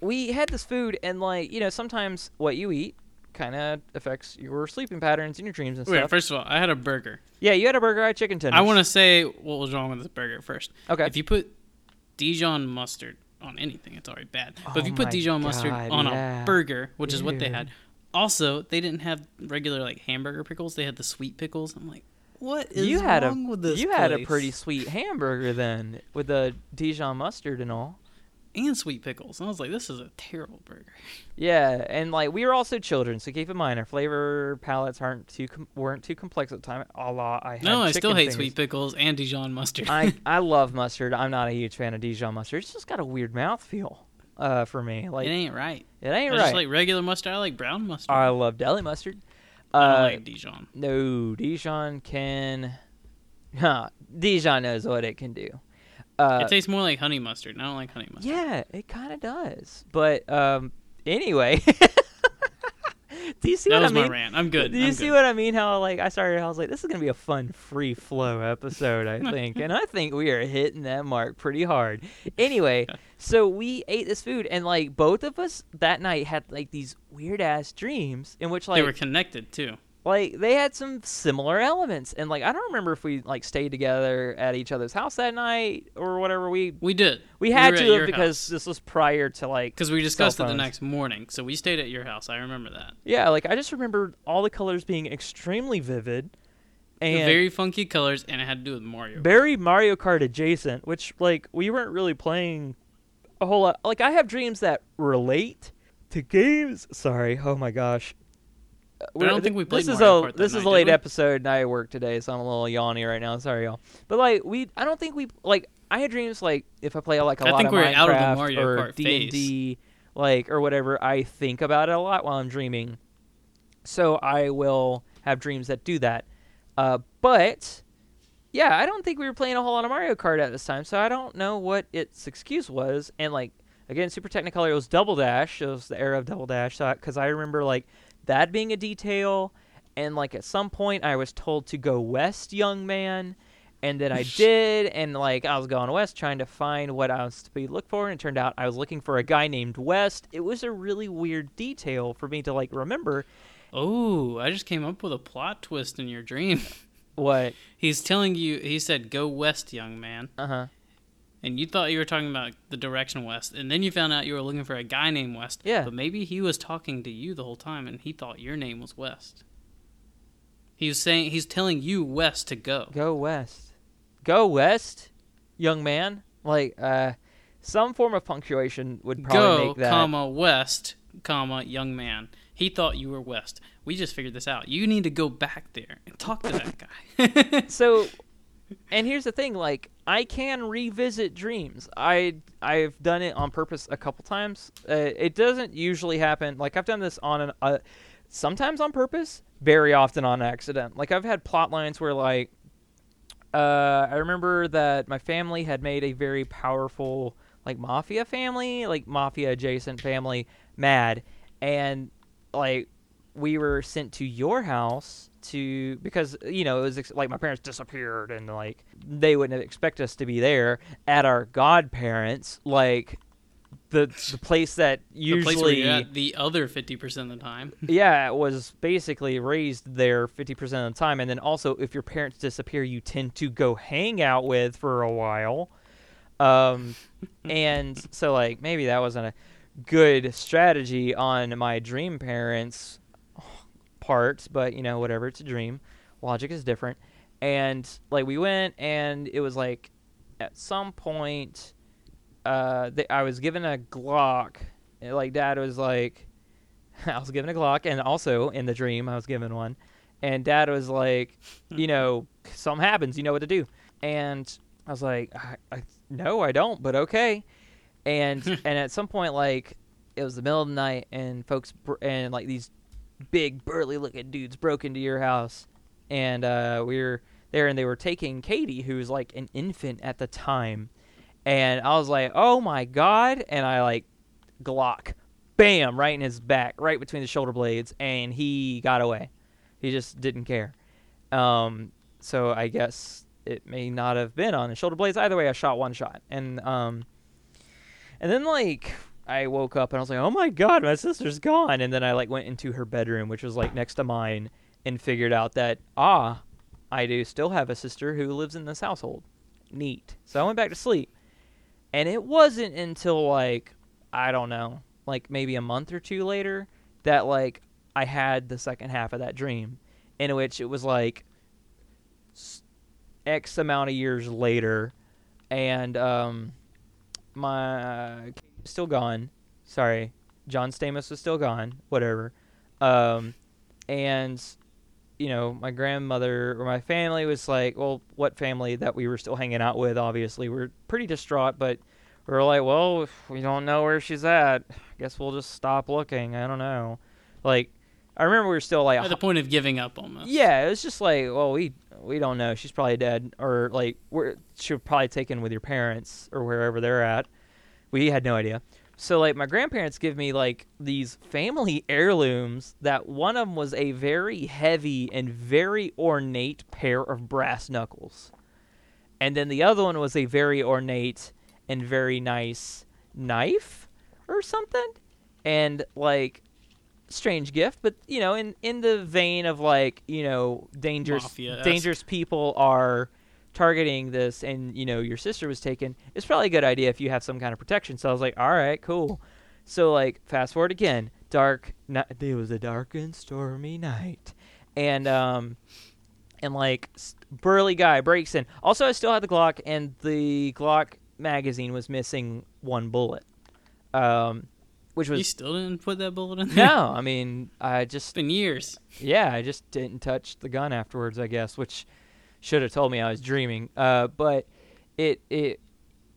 we had this food, and like you know, sometimes what you eat kind of affects your sleeping patterns and your dreams and Wait, stuff. first of all, I had a burger. yeah, you had a burger, I had chicken tenders. I want to say what was wrong with this burger first. Okay. If you put Dijon mustard on anything, it's already bad. But if Oh you put my Dijon mustard on yeah. a burger, which is what they had, also they didn't have regular like hamburger pickles. They had the sweet pickles. I'm like, what is you had wrong a with this? you had a pretty sweet hamburger then with the Dijon mustard and all. and sweet pickles. And I was like, this is a terrible burger. Yeah, and like we were also children, so keep in mind our flavor palettes aren't too com- weren't too complex at the time. A lot. I had No, I still hate fingers. sweet pickles and Dijon mustard. I I love mustard. I'm not a huge fan of Dijon mustard. It's just got a weird mouthfeel uh, for me. Like it it, ain't right. It ain't I right. just like regular mustard. I like brown mustard. I love deli mustard. I don't Uh, like Dijon. no, Dijon can. Huh, Dijon knows what it can do. Uh, it tastes more like honey mustard. and I don't like honey mustard. yeah, it kind of does. But um, anyway, do you see that what was I mean? my rant. I'm good. Do you I'm see good. what I mean? How like I started, I was like, this is gonna be a fun, free flow episode, I think, and I think we are hitting that mark pretty hard. Anyway, so we ate this food, and like both of us that night had like these weird ass dreams in which like they were connected too. Like they had some similar elements, and like I don't remember if we like stayed together at each other's house that night or whatever. We We did. we had at to because this was prior to like because we discussed it the next morning. So we stayed at your house. I remember that. yeah, like I just remember all the colors being extremely vivid. And very funky colors, and it had to do with Mario. very Mario Kart adjacent, which like we weren't really playing a whole lot. Like I have dreams that relate to games. Sorry, oh my gosh. I don't think we This played is Mario a Kart this is night, a late episode, and I work today, so I'm a little yawny right now. Sorry, y'all. But like we, I don't think we like. I had dreams like if I play like a I lot of. I think of we're Minecraft out of the Mario or Kart D and D, like or whatever. I think about it a lot while I'm dreaming, so I will have dreams that do that. Uh, but yeah, I don't think we were playing a whole lot of Mario Kart at this time, so I don't know what its excuse was. And like again, Super Technicolor it was Double Dash. It was the era of Double Dash, so because I remember like that being a detail. And like at some point, I was told to go west, young man, and then I did. And like I was going west, trying to find what I was to be looked for. And it turned out I was looking for a guy named West. It was a really weird detail for me to like remember. Oh, I just came up with a plot twist in your dream. What? He's telling you. He said, "Go west, young man," Uh huh. And you thought you were talking about the direction west, and then you found out you were looking for a guy named West. Yeah. But maybe he was talking to you the whole time, and he thought your name was West. He was saying he's telling you West to go. Go west. Go west, young man. Like uh, some form of punctuation would probably Go, make that. comma West, comma young man. He thought you were West. We just figured this out. You need to go back there and talk to that guy. so and here's the thing like i can revisit dreams. I i've done it on purpose a couple times. Uh, it doesn't usually happen like i've done this on an uh, sometimes on purpose very often on accident. Like I've had plot lines where like uh, I remember that my family had made a very powerful like mafia family, like mafia adjacent family, mad, and like we were sent to your house to because you know it was ex- like my parents disappeared and like they wouldn't expect us to be there at our godparents like the the place that the usually at the other fifty percent of the time. yeah, it was basically raised there 50% of the time. And then also, if your parents disappear, you tend to go hang out with for a while. Um, and so, like, maybe that wasn't a good strategy on my dream parents' part, but, you know, whatever, it's a dream. Logic is different. And, like, we went, and it was like, at some point, uh, they, I was given a Glock. and, Like, dad was like, I was given a Glock, and also in the dream, I was given one. And dad was like, you know, something happens, you know what to do. And I was like, I, I, no, I don't, but okay. And and at some point, like, it was the middle of the night, and folks br- and like these big burly looking dudes broke into your house, and uh, we were there, and they were taking Katie, who was like an infant at the time, and I was like, oh my god, and I like Glock, bam, right in his back, right between the shoulder blades, and he got away. He just didn't care. Um, so I guess it may not have been on the shoulder blades. Either way, I shot one shot, and um, and then like I woke up and I was like, oh my god, my sister's gone. And then I like went into her bedroom, which was like next to mine, and figured out that ah, I do still have a sister who lives in this household. Neat. So I went back to sleep, and it wasn't until like I don't know, like maybe a month or two later, that like I had the second half of that dream, in which it was like X amount of years later, and um, my still gone. Sorry, John Stamos was still gone. Whatever. Um, and you know, my grandmother or my family was like, well, what family that we were still hanging out with? Obviously, we are pretty distraught, but we were like, well, if we don't know where she's at, I guess we'll just stop looking. I don't know. Like, I remember we were still like, At the point of giving up almost. yeah, it was just like, well, we we don't know. She's probably dead, or like we're she was probably taken with your parents or wherever they're at. We had no idea. So like my grandparents give me like these family heirlooms that one of them was a very heavy and very ornate pair of brass knuckles. And then the other one was a very ornate and very nice knife or something. And like strange gift, but you know, in in the vein of like, you know, dangerous Mafia-esque. dangerous people are targeting this and you know your sister was taken it's probably a good idea if you have some kind of protection so i was like all right cool so like fast forward again dark ni- it was a dark and stormy night and um and like burly guy breaks in also i still had the glock and the glock magazine was missing one bullet um which was You still didn't put that bullet in there? no i mean i It's just been years. yeah, I just didn't touch the gun afterwards, I guess, which should have told me I was dreaming. Uh, but it it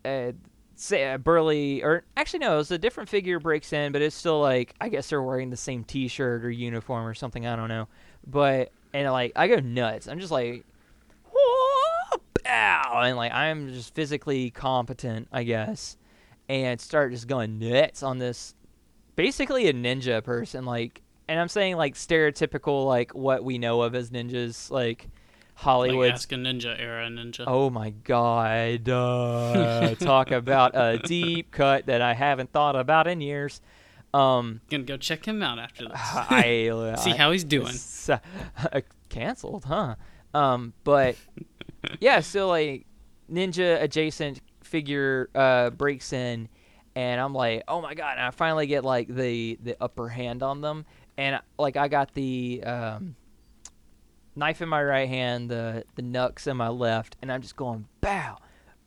uh, say uh, Burley or actually no, it was a different figure breaks in, but it's still like I guess they're wearing the same T-shirt or uniform or something. I don't know, but and like I go nuts. I'm just like. "Whoa, Pow! And like I'm just physically competent, I guess, and start just going nuts on this basically a ninja person like and i'm saying like stereotypical like what we know of as ninjas like hollywood Like Ask a Ninja era ninja. oh my god uh, talk about a deep cut that i haven't thought about in years um Gonna go check him out after this. i See how he's doing. uh, canceled huh um but yeah so like ninja adjacent figure uh breaks in and i'm like oh my god and i finally get like the the upper hand on them and like i got the um knife in my right hand the the knucks in my left and i'm just going bow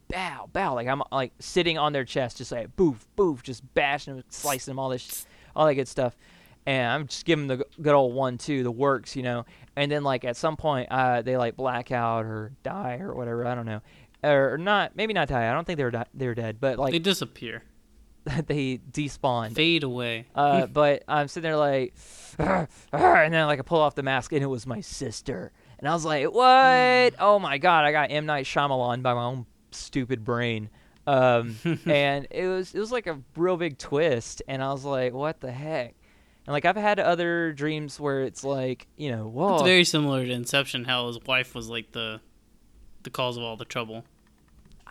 bow bow. Like i'm like sitting on their chest just like boof boof just bashing them slicing them all this all that good stuff. And i'm just giving them the good old one two the works you know? And then like at some point uh they like black out or die or whatever i don't know. Or not maybe not die i don't think they were di- they were dead but like they disappear. They despawned. Fade away. Uh, but I'm sitting there like, and then like I pull off the mask and it was my sister, and I was like, what? Oh my god! I got M Night Shyamalan by my own stupid brain. Um, and it was it was like a real big twist, and I was like, what the heck? And like I've had other dreams where it's like, you know, whoa, It's very similar to Inception. How his wife was like the the cause of all the trouble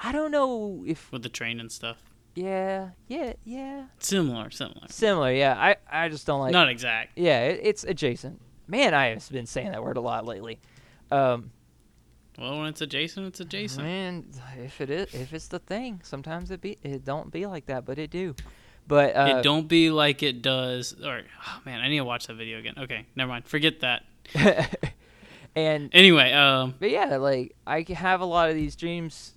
I don't know if with the train and stuff. Yeah, yeah, yeah, Similar, similar. similar. Yeah, I I just don't like. Not exact. Yeah, it, it's adjacent. Man, I have been saying that word a lot lately. Um, Well, when it's adjacent, it's adjacent. Man, if it is, if it's the thing, sometimes it be it don't be like that, but it do. But uh, it don't be like it does. Or oh man, I need to watch that video again. Okay, never mind. Forget that. and Anyway, um, but yeah, like I have a lot of these dreams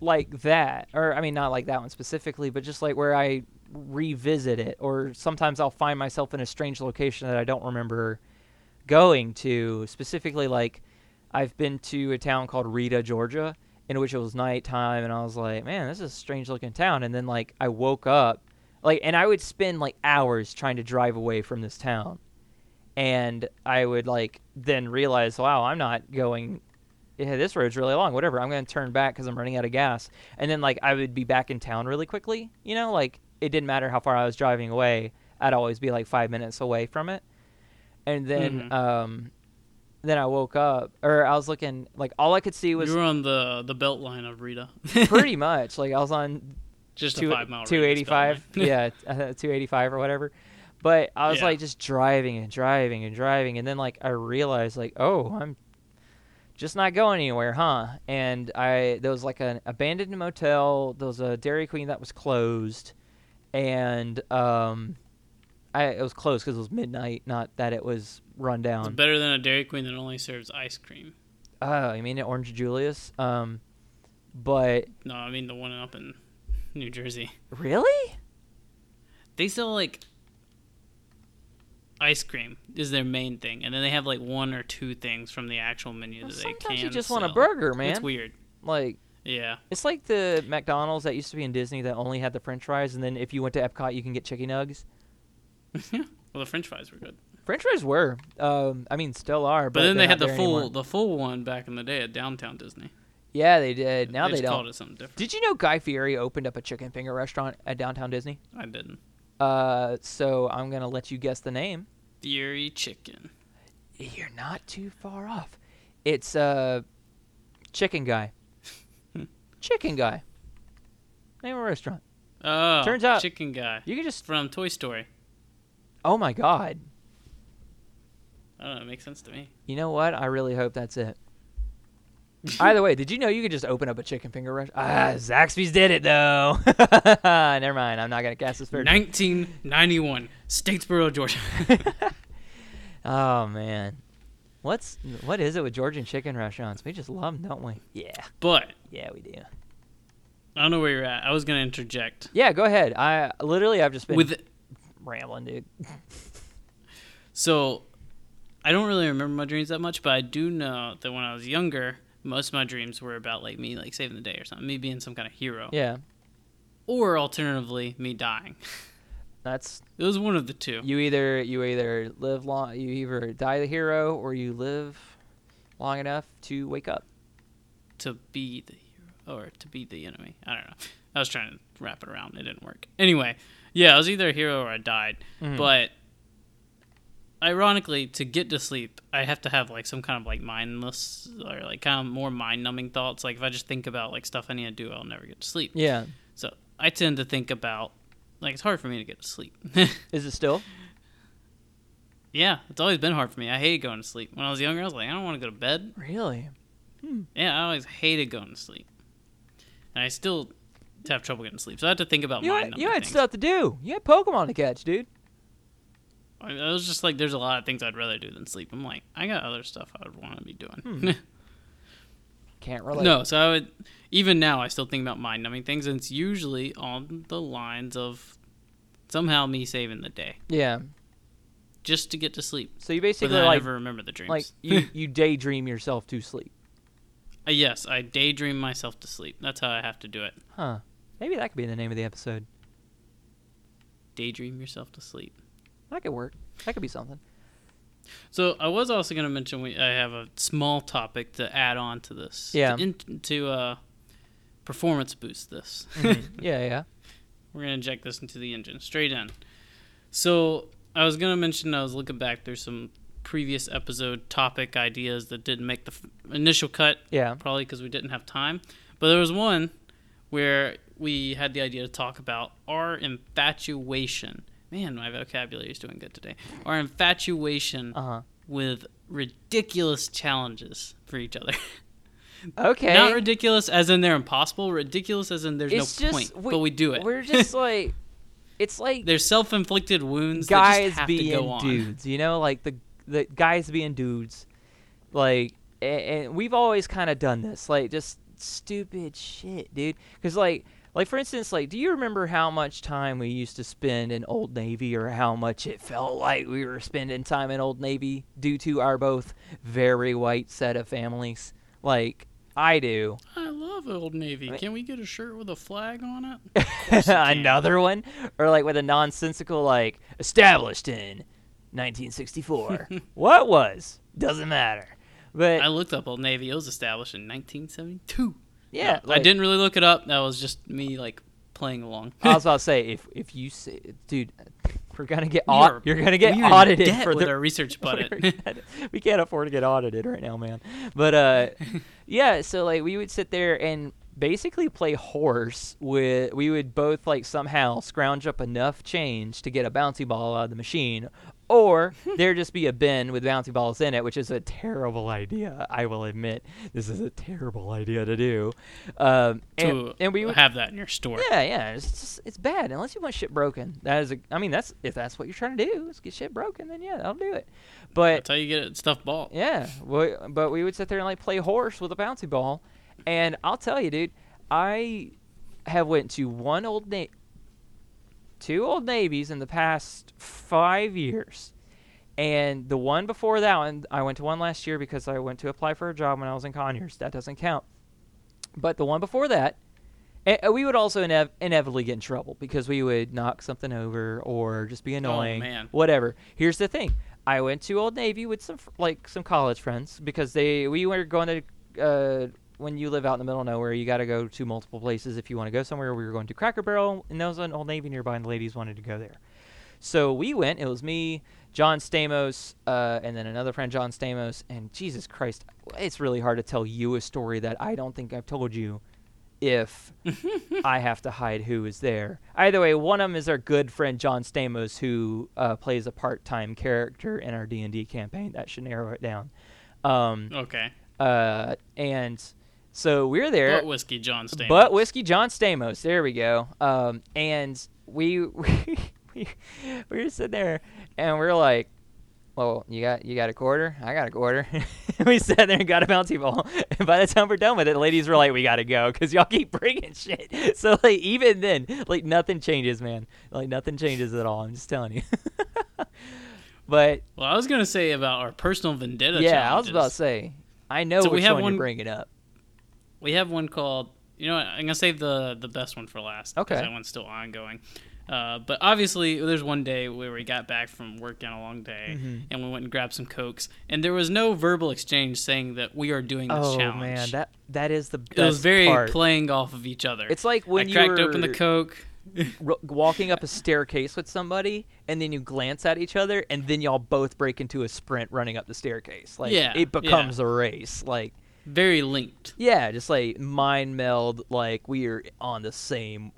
like that, or I mean, not like that one specifically, but just like where I revisit it, or sometimes I'll find myself in a strange location that I don't remember going to. Specifically, like I've been to a town called Rita, Georgia, in which it was nighttime, and I was like, man, this is a strange looking town. And then like I woke up, like, and I would spend like hours trying to drive away from this town, and I would like then realize, wow, I'm not going. Yeah, this road's really long. Whatever, I'm going to turn back because I'm running out of gas. And then like I would be back in town really quickly. You know, like it didn't matter how far I was driving away. I'd always be like five minutes away from it. And then Mhm. um, then I woke up, or I was looking like all I could see was you were on the the belt line of Rita. pretty much like I was on Just two a five mile. two eighty five, yeah, uh, two eighty five or whatever. But I was Yeah. like just driving and driving and driving, and then like I realized like, oh, I'm just not going anywhere, huh? And I there was like an abandoned motel. There was a Dairy Queen that was closed, and um, I it was closed because it was midnight, not that it was run down. It's better than a Dairy Queen that only serves ice cream. Oh, you mean at Orange Julius? Um, but No, I mean the one up in New Jersey. really, They sell like ice cream is their main thing, and then they have like one or two things from the actual menu Well, that they sometimes you just want a burger, man. It's weird. like. Yeah. It's like the McDonald's that used to be in Disney that only had the French fries, and then if you went to Epcot, you can get chicken nuggets. well, the French fries were good, French fries were, um, I mean, still are. but, But, then they're had the full anymore. the full one back in the day at Downtown Disney. Yeah, they did. Now they they, just called don't. it something different. Did you know Guy Fieri opened up a chicken finger restaurant at downtown Disney? I didn't. Uh, so I'm gonna let you guess the name. Fury Chicken. You're not too far off. It's uh, Chicken Guy. chicken Guy. Name of a restaurant. Oh, Turns out- Chicken Guy You can just. from Toy Story. Oh my God. I don't know. It makes sense to me. You know what? I really hope that's it. Either way, did you know you could just open up a chicken finger restaurant? Ah, Zaxby's did it though. Never mind. I'm not gonna cast this for. 1991, Statesboro, Georgia. Oh man, what's what is it with Georgian chicken restaurants? We just love them, don't we? Yeah, but yeah, we do. I don't know where you're at. I was gonna interject Yeah, go ahead. I literally I've just been with. rambling, dude. So, I don't really remember my dreams that much, but I do know that when I was younger, most of my dreams were about like me like saving the day or something, me being some kind of hero, Yeah, or alternatively me dying. that's It was one of the two. you either you either live long, you either die the hero or you live long enough to wake up. to be the hero or to be the enemy. I don't know. I was trying to wrap it around. It didn't work. Anyway, yeah, I was either a hero or I died. Mhm. But ironically, to get to sleep, I have to have like some kind of like mindless or like kind of more mind numbing thoughts. Like if I just think about like stuff I need to do, I'll never get to sleep. Yeah, So I tend to think about like it's hard for me to get to sleep. is it still? yeah, it's always been hard for me. I hated going to sleep. When I was younger, I was like, I don't want to go to bed. Really? Hmm. Yeah, I always hated going to sleep, and I still have trouble getting to sleep. So I have to think about You mind. had, you had stuff to do. You had Pokemon to catch, dude. I I was just like, there's a lot of things I'd rather do than sleep. I'm like, I got other stuff I would want to be doing. Hmm. Can't relate. no, so I would. Even now, I still think about mind numbing things, and it's usually on the lines of somehow me saving the day Yeah. just to get to sleep. So you basically then I like never remember the dreams. like you you daydream yourself to sleep. Uh, yes, I daydream myself to sleep. That's how I have to do it. Huh. Maybe that could be the name of the episode. daydream yourself to sleep. That could work. That could be something. So I was also going to mention we I have a small topic to add on to this. Yeah. To, in, to uh, performance boost this. Mhm. yeah, yeah. We're gonna inject this into the engine straight in. So I was gonna mention I was looking back. There's some previous episode topic ideas that didn't make the f- initial cut, Yeah. probably because we didn't have time. But there was one where we had the idea to talk about our infatuation. Man, my vocabulary is doing good today. Our infatuation Uh huh. with ridiculous challenges for each other. Okay. Not ridiculous as in they're impossible. Ridiculous as in there's It's no just- point, we- but we do it. We're just like, it's like They're self-inflicted wounds guys that just have to being dudes. You know, like the the guys being dudes. Like, and, and we've always kind of done this, like just stupid shit, dude. Because like. Like for instance, like, do you remember how much time we used to spend in Old Navy, or how much it felt like we were spending time in Old Navy due to our both very white set of families? Like, I do. I love Old Navy. Can we get a shirt with a flag on it? course you can. another one or like with a nonsensical like established in 1964 what was doesn't matter but I looked up Old Navy. It was established in 1972. Yeah No, I didn't really look it up. That was just me like playing along. I was about to say if if you say dude we're gonna get We are- you're gonna get we are in audited for the our research budget. we can't afford to get audited right now man but uh yeah so like we would sit there and basically play horse with we would both like somehow scrounge up enough change to get a bouncy ball out of the machine or there'd just be a bin with bouncy balls in it which is a terrible idea i will admit this is a terrible idea to do um and, to and we would have that in your store. yeah, yeah. It's just it's bad unless you want shit broken. That is, a, I mean, that's if that's what you're trying to do is get shit broken, then yeah, I'll do it. But That's how you get it stuff ball. yeah, we, but we would sit there and like play horse with a bouncy ball, and I'll tell you, dude, I have went to one old na- two old navies in the past five years. And the one before that one, I went to one last year because I went to apply for a job when I was in Conyers. That doesn't count. But the one before that, uh, we would also inev- inevitably get in trouble because we would knock something over or just be annoying, man. whatever. Here's the thing: I went to Old Navy with some like some college friends because they we were going to. Uh, when you live out in the middle of nowhere, you got to go to multiple places if you want to go somewhere. We were going to Cracker Barrel, and there was an Old Navy nearby, and the ladies wanted to go there. So we went. It was me, John Stamos, uh, and then another friend, John Stamos. And Jesus Christ, it's really hard to tell you a story that I don't think I've told you if I have to hide who is there. Either way, one of them is our good friend John Stamos, who uh, plays a part-time character in our D and D campaign. That should narrow it down. Um, Okay. uh, and so we're there. But whiskey John Stamos. But whiskey John Stamos. There we go. Um, and we we we we were sitting there, and we are like, "Well, you got you got a quarter? I got a quarter." we sat there and got a bouncy ball. And by the time we're done with it, the ladies were like, "We gotta go because y'all keep bringing shit." So like even then, like nothing changes, man. Like nothing changes at all. I'm just telling you. but Well, I was gonna say about our personal vendetta. yeah, I was about to say, I know So we which have one one- you're bringing up. We have one called. You know, what? I'm gonna save the the best one for last. Okay. That one's still ongoing. Uh, but obviously, there's one day where we got back from working a long day, Mhm. and we went and grabbed some cokes, and there was no verbal exchange saying that we are doing this Oh challenge. man, that that is the best it was very part. playing off of each other. It's like when I you cracked open the coke. walking up a staircase with somebody, and then you glance at each other, and then y'all both break into a sprint running up the staircase. Like Yeah, it becomes a race. Like very linked. yeah, just like mind meld. Like we are on the same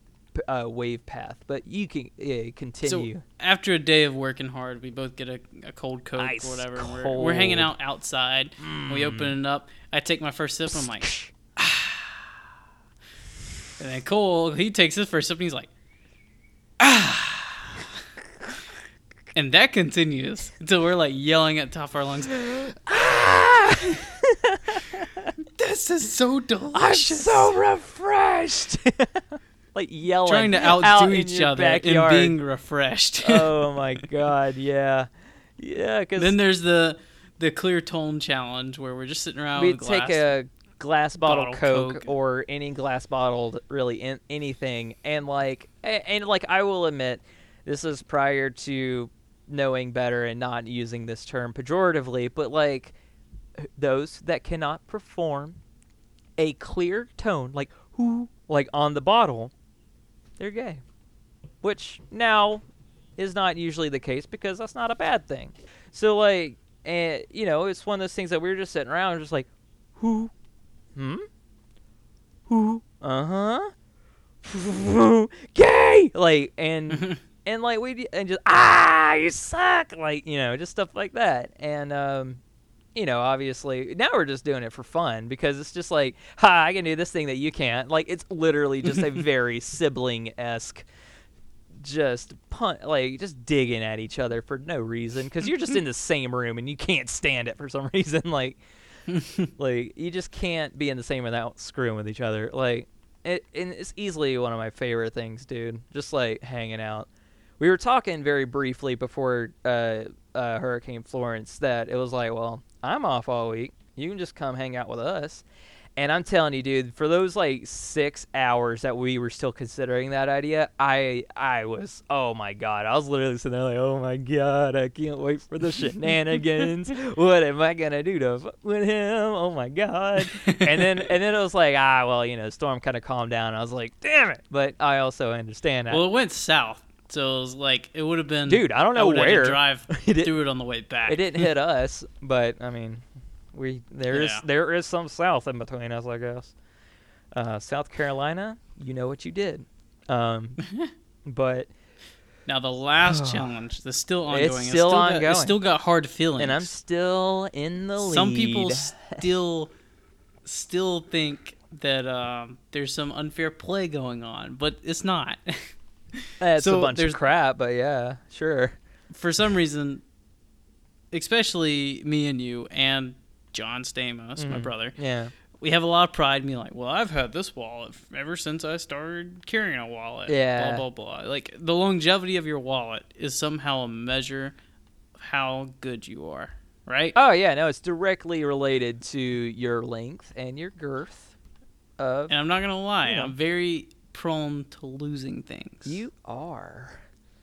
uh, wave path. But you can uh, continue. So after a day of working hard, we both get a, a cold coke Ice or whatever. And we're, we're hanging out outside. We open it up. I take my first sip. I'm like, and then Cole he takes his first sip and he's like, ah. And that continues until we're like yelling at the top of our lungs. this is so delicious. I'm so refreshed. like yelling, trying to outdo in each other backyard. and being refreshed. oh my god, yeah, yeah. Because Then there's the the clear tone challenge where we're just sitting around we'd with take a glass bottle, bottle coke, Coke. or any glass bottle really in, anything and like and, and like i will admit this is prior to knowing better and not using this term pejoratively, but like those that cannot perform a clear tone, like who, like on the bottle, they're gay. Which now is not usually the case because that's not a bad thing. So like, and you know, it's one of those things that we were just sitting around, just like, who, hmm, who, uh huh, gay, like, and and like we and just ah, you suck, like you know, just stuff like that, and um. You know, obviously, now we're just doing it for fun because it's just like, ha, I can do this thing that you can't. Like, it's literally just a very sibling esque just punt like just digging at each other for no reason because you're just in the same room and you can't stand it for some reason. Like like you just can't be in the same room without screwing with each other. Like it and it's easily one of my favorite things dude just like hanging out. We were talking very briefly before uh, uh, hurricane florence that it was like well i'm off all week you can just come hang out with us and I'm telling you, dude, for those like six hours that we were still considering that idea, I I was oh my god, I was literally sitting there like, oh my god, I can't wait for the shenanigans. what am I gonna do to fuck with him? Oh my god. and then and then it was like, ah, well, you know, storm kind of calmed down. I was like, damn it. But I also understand that. Well, it went south, so it was like it would have been. Dude, I don't know would have to where. drive It- through it on the way back. it didn't hit us, but I mean, we there is Yeah. there is some south in between us, I guess. Uh, South Carolina, you know what you did. Um, but Now the last challenge, that's still ongoing. It's still got, ongoing. It's still got hard feelings. and I'm still in the lead. Some people still still think that um, there's some unfair play going on, but it's not. That's so a bunch of crap, but yeah, sure. For some reason, especially me and you and John Stamos, my Mhm. brother, Yeah. we have a lot of pride in being like, well, I've had this wallet ever since I started carrying a wallet. Yeah. Blah, blah, blah. Like, the longevity of your wallet is somehow a measure of how good you are, right? Oh yeah, no, it's directly related to your length and your girth. Of And I'm not going to lie, Yeah. I'm very prone to losing things. you are.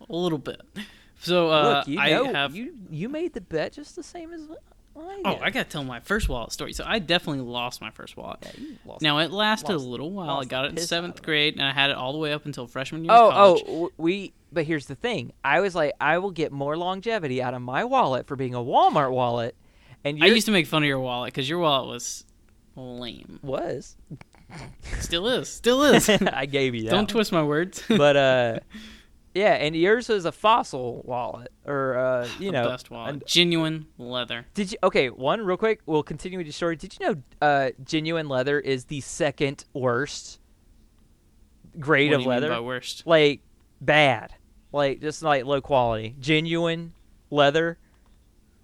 A little bit. So, uh, Look, you I know, have. you you made the bet just the same as I Oh. I got to tell my first wallet story. So, I definitely lost my first wallet. Yeah, you lost Now it lasted lost- a little while. I got it in seventh grade, and I had it all the way up until freshman year. of Oh, college. oh, we. But here's the thing. I was like, I will get more longevity out of my wallet for being a Walmart wallet, and I used to make fun of your wallet because your wallet was lame. was. Still is. Still is. I gave you that. Don't one. twist my words. But uh, yeah, and yours was a fossil wallet, or uh, you the know, best wallet. and- Genuine leather. Did you? Okay, one real quick. We'll continue with your story. Did you know uh, genuine leather is the second worst grade what of do you mean leather? by worst? like bad, like just like low quality. Genuine leather.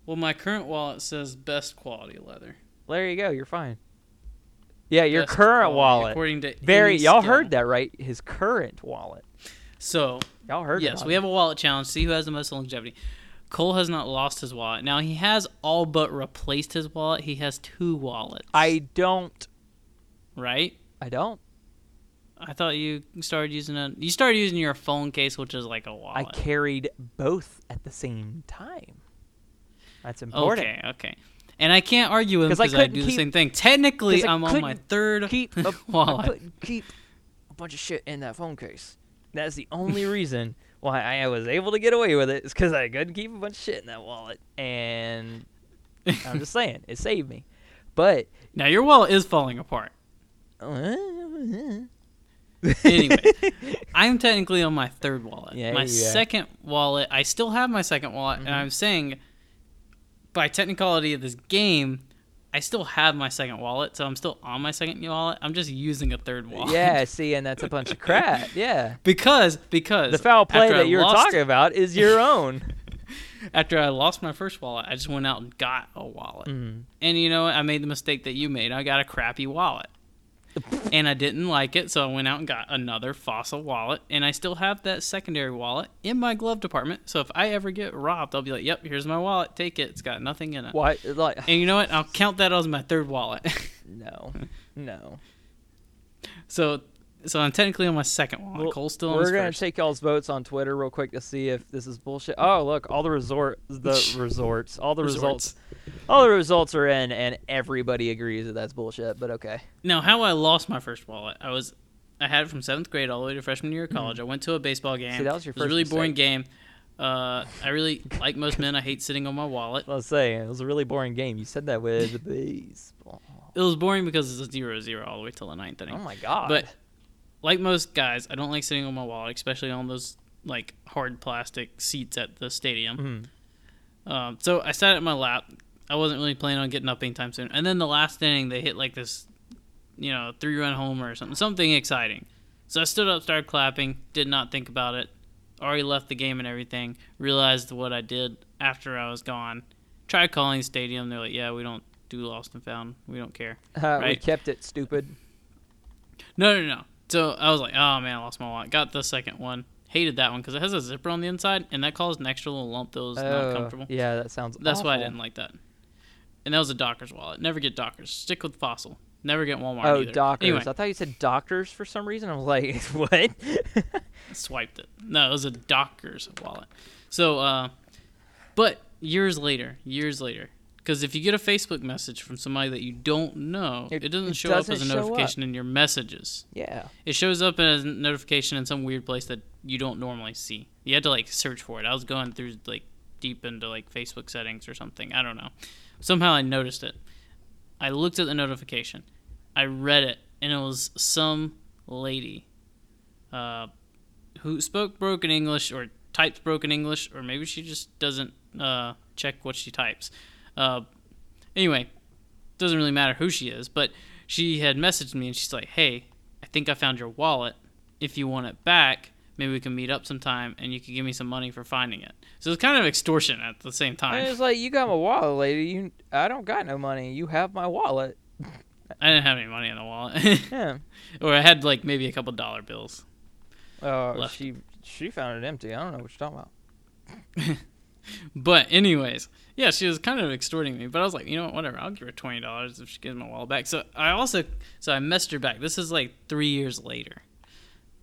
Well, my current wallet says best quality leather. There you go. You're fine. Yeah, your Best current wallet. According to Very. any Y'all heard that right? His current wallet. So Y'all heard. yes, we it. have a wallet challenge. See who has the most longevity. Cole has not lost his wallet. Now he has all but replaced his wallet. He has two wallets. I don't. right. I don't. I thought you started using a. You started using your phone case, which is like a wallet. I carried both at the same time. That's important. Okay, okay. And I can't argue with him 'Cause I because I, couldn't do the same thing. Technically, I I'm on my third keep a, I couldn't keep a bunch of shit in that phone case. That's the only reason why I was able to get away with it. Is because I couldn't keep a bunch of shit in that wallet, and I'm just saying it saved me. But Now your wallet is falling apart. anyway, I'm technically on my third wallet. Yeah, my yeah. second wallet, I still have my second wallet, and Mhm. I'm saying, by technicality of this game, I still have my second wallet, so I'm still on my second wallet. I'm just using a third wallet. yeah, see, and that's a bunch of crap. Yeah, because because the foul play after I that you're lost- talking about is your own. After I lost my first wallet, I just went out and got a wallet. Mm. And you know what? I made the mistake that you made. I got a crappy wallet. And I didn't like it, so I went out and got another fossil wallet. And I still have that secondary wallet in my glove department. So if I ever get robbed, I'll be like, yep, here's my wallet. Take it. It's got nothing in it. Why? Like, And you know what? I'll count that as my third wallet. no, no. so So I'm technically on my second one. Well, Cole's still on We're gonna first. take y'all's votes on Twitter real quick to see if this is bullshit. Oh, look, all the resort, the resorts, all the results, all the results are in, and everybody agrees that that's bullshit. But okay, Now, how I lost my first wallet, I was, I had it from seventh grade all the way to freshman year of college. I went to a baseball game. Hmm. See, that was your it was a first really boring game. Uh, I really, like most men, I hate sitting on my wallet. let's say it was a really boring game. You said that with the baseball. It was boring because it's a zero zero all the way till the ninth inning. Oh my god! But like most guys, I don't like sitting on my wallet, especially on those like hard plastic seats at the stadium. Mhm. Um, so I sat at my lap. I wasn't really planning on getting up anytime soon. And then the last inning, they hit like this, you know, three run homer or something, something exciting. So I stood up, started clapping, did not think about it. Already left the game and everything. Realized what I did after I was gone. Tried calling the stadium. They're like, "Yeah, we don't do lost and found. We don't care." Uh, We kept it stupid. No, no, no. So I was like, "Oh man, I lost my wallet." Got the second one. Hated that one because it has a zipper on the inside, and that caused an extra little lump that was not Oh, comfortable. Yeah, that sounds. That's why I didn't like that. And that was a Dockers wallet. Never get Dockers. Stick with Fossil. Never get Walmart Oh, either. Dockers. Anyway, I thought you said doctors for some reason. I was like, what? swiped it. No, it was a Dockers wallet. So, uh, but years later, years later, because if you get a Facebook message from somebody that you don't know, it, It- doesn't it show up doesn't as a notification in your messages. yeah. It shows up as a notification in some weird place that you don't normally see. You had to like search for it. I was going through like deep into like Facebook settings or something. I don't know. Somehow I noticed it. I looked at the notification. I read it, and it was some lady uh, who spoke broken English or types broken English, or maybe she just doesn't uh, check what she types. Uh, anyway, doesn't really matter who she is, but she had messaged me and she's like, "Hey, I think I found your wallet. If you want it back, maybe we can meet up sometime and you can give me some money for finding it." So it's kind of extortion at the same time. it's like, you got my wallet, lady. You, I don't got no money. You have my wallet. I didn't have any money in the wallet, Yeah. or I had like maybe a couple dollar bills. Uh, she she found it empty. I don't know what you're talking about. But anyways, yeah, she was kind of extorting me. But I was like, you know what, whatever. I'll give her twenty dollars if she gives my wallet back. So I also, so I messaged her back. This is like three years later,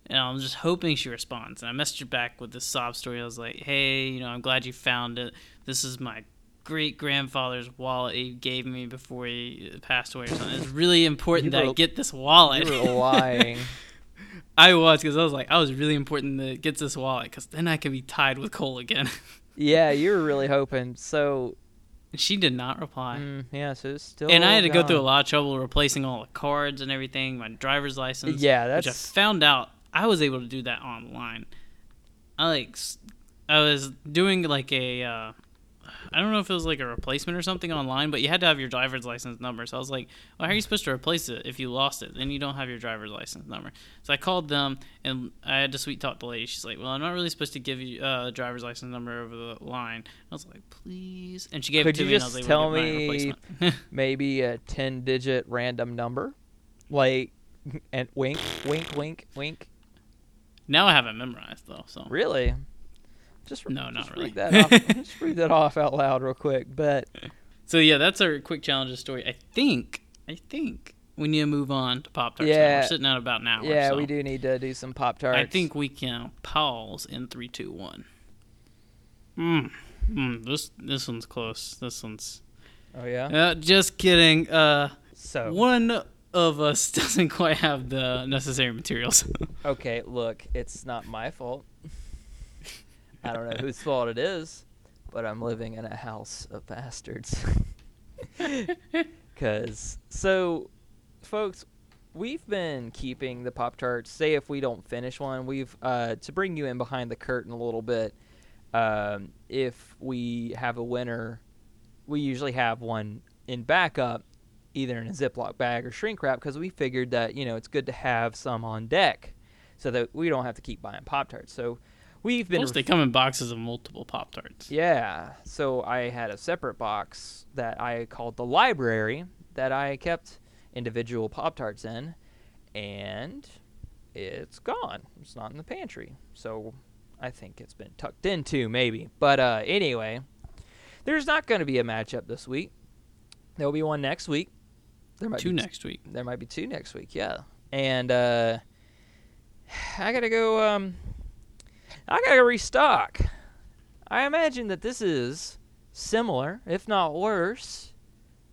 and I'm just hoping she responds. And I messaged her back with this sob story. I was like, hey, you know, I'm glad you found it. This is my great grandfather's wallet he gave me before he passed away or something. It's really important You that I get this wallet. You were lying. I was because I was like, I was really important that it gets this wallet because then I can be tied with Cole again. yeah, you were really hoping. So, she did not reply. mm, yeah, so it's still. and I had to go through a lot of trouble replacing all the cards and everything, my driver's license. Yeah, which I found out I was able to do that online. I like, I was doing like a, uh, I don't know if it was like a replacement or something online, but you had to have your driver's license number. So I was like, well, how are you supposed to replace it if you lost it? Then you don't have your driver's license number. So I called them and I had to sweet talk the lady. She's like, well, I'm not really supposed to give you uh, a driver's license number over the line. I was like, please. And she gave Could it to you me and I was just tell to get my me- maybe a 10 digit random number? Like, and wink, wink, wink, wink. now I have it memorized though, so. Really? Just No, not just really. Read that off, just read that off out loud real quick. But So yeah, that's our quick challenges story. I think I think we need to move on to Pop Tarts. Yeah. we're sitting at about an hour. yeah, so we do need to do some Pop Tarts. I think we can pause in three, two, one. Hmm. Mm, this this one's close. This one's Oh, yeah? uh, just kidding. Uh, So, one of us doesn't quite have the necessary materials. okay, look, it's not my fault. I don't know whose fault it is, but I'm living in a house of bastards. Cause so, folks, we've been keeping the Pop Tarts. Say if we don't finish one, we've uh, to bring you in behind the curtain a little bit. Um, if we have a winner, we usually have one in backup, either in a Ziploc bag or shrink wrap, because we figured that you know it's good to have some on deck, so that we don't have to keep buying Pop Tarts. So we've been Plus, they come in boxes of multiple Pop Tarts. yeah. So I had a separate box that I called the library that I kept individual Pop Tarts in, and it's gone. It's not in the pantry. So I think it's been tucked into, maybe. But uh, anyway, there's not going to be a matchup this week. There'll be one next week. There might Two be next week. there might be two next week, yeah. And uh, I gotta go. Um, I gotta restock. I imagine that this is similar, if not worse,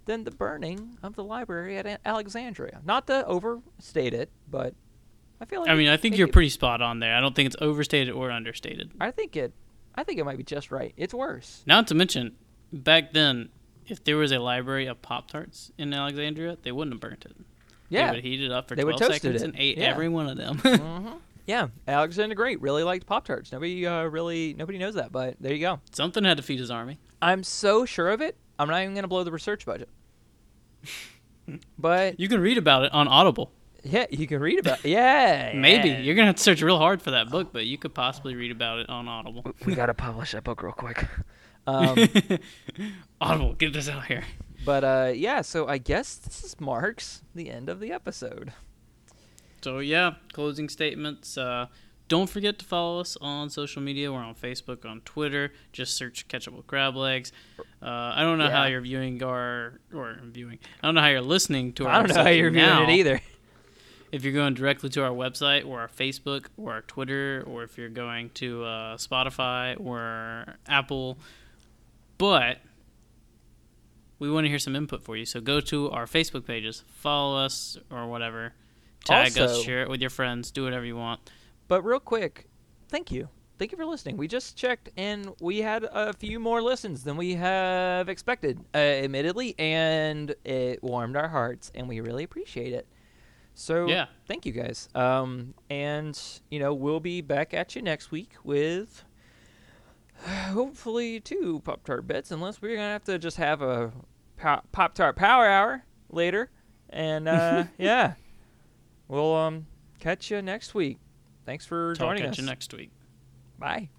than the burning of the library at Alexandria. Not to overstate it, but I feel like I mean, I think you're pretty spot on there. I don't think it's overstated or understated. I think it. I think it might be just right. It's worse. Not to mention, back then, if there was a library of Pop Tarts in Alexandria, they wouldn't have burnt it. Yeah. They would heat it up for They 12 seconds it. and ate Yeah. every one of them. hmm Yeah, Alexander the Great really liked Pop Tarts. Nobody uh, really nobody knows that, but there you go. Something had to feed his army. I'm so sure of it. I'm not even gonna blow the research budget. but You can read about it on Audible. yeah, you can read about. It. Yeah, Maybe yeah. you're gonna have to search real hard for that book, but you could possibly read about it on Audible. we gotta publish that book real quick. Um, Audible, get this out here. but uh, yeah, so I guess this marks the end of the episode. So yeah, closing statements. Uh, don't forget to follow us on social media. We're on Facebook, on Twitter. Just search with Crablegs. Uh, I don't know how you're viewing our or viewing. I don't know how you're listening to our. I don't know how you're viewing it either. If you're going directly to our website or our Facebook or our Twitter, or if you're going to uh, Spotify or Apple, but we want to hear some input for you. So go to our Facebook pages, follow us or whatever, tag us, share it with your friends, do whatever you want. But real quick, thank you. Thank you for listening. We just checked and we had a few more listens than we have expected, uh, admittedly, and it warmed our hearts and we really appreciate it. So, Yeah. thank you guys. Um, and, you know, we'll be back at you next week with hopefully two Pop Tart bits, unless we're going to have to just have a Pop Tart Power Hour later. And, uh, yeah, we'll um, catch you next week. Thanks for joining at us. you next week. Bye.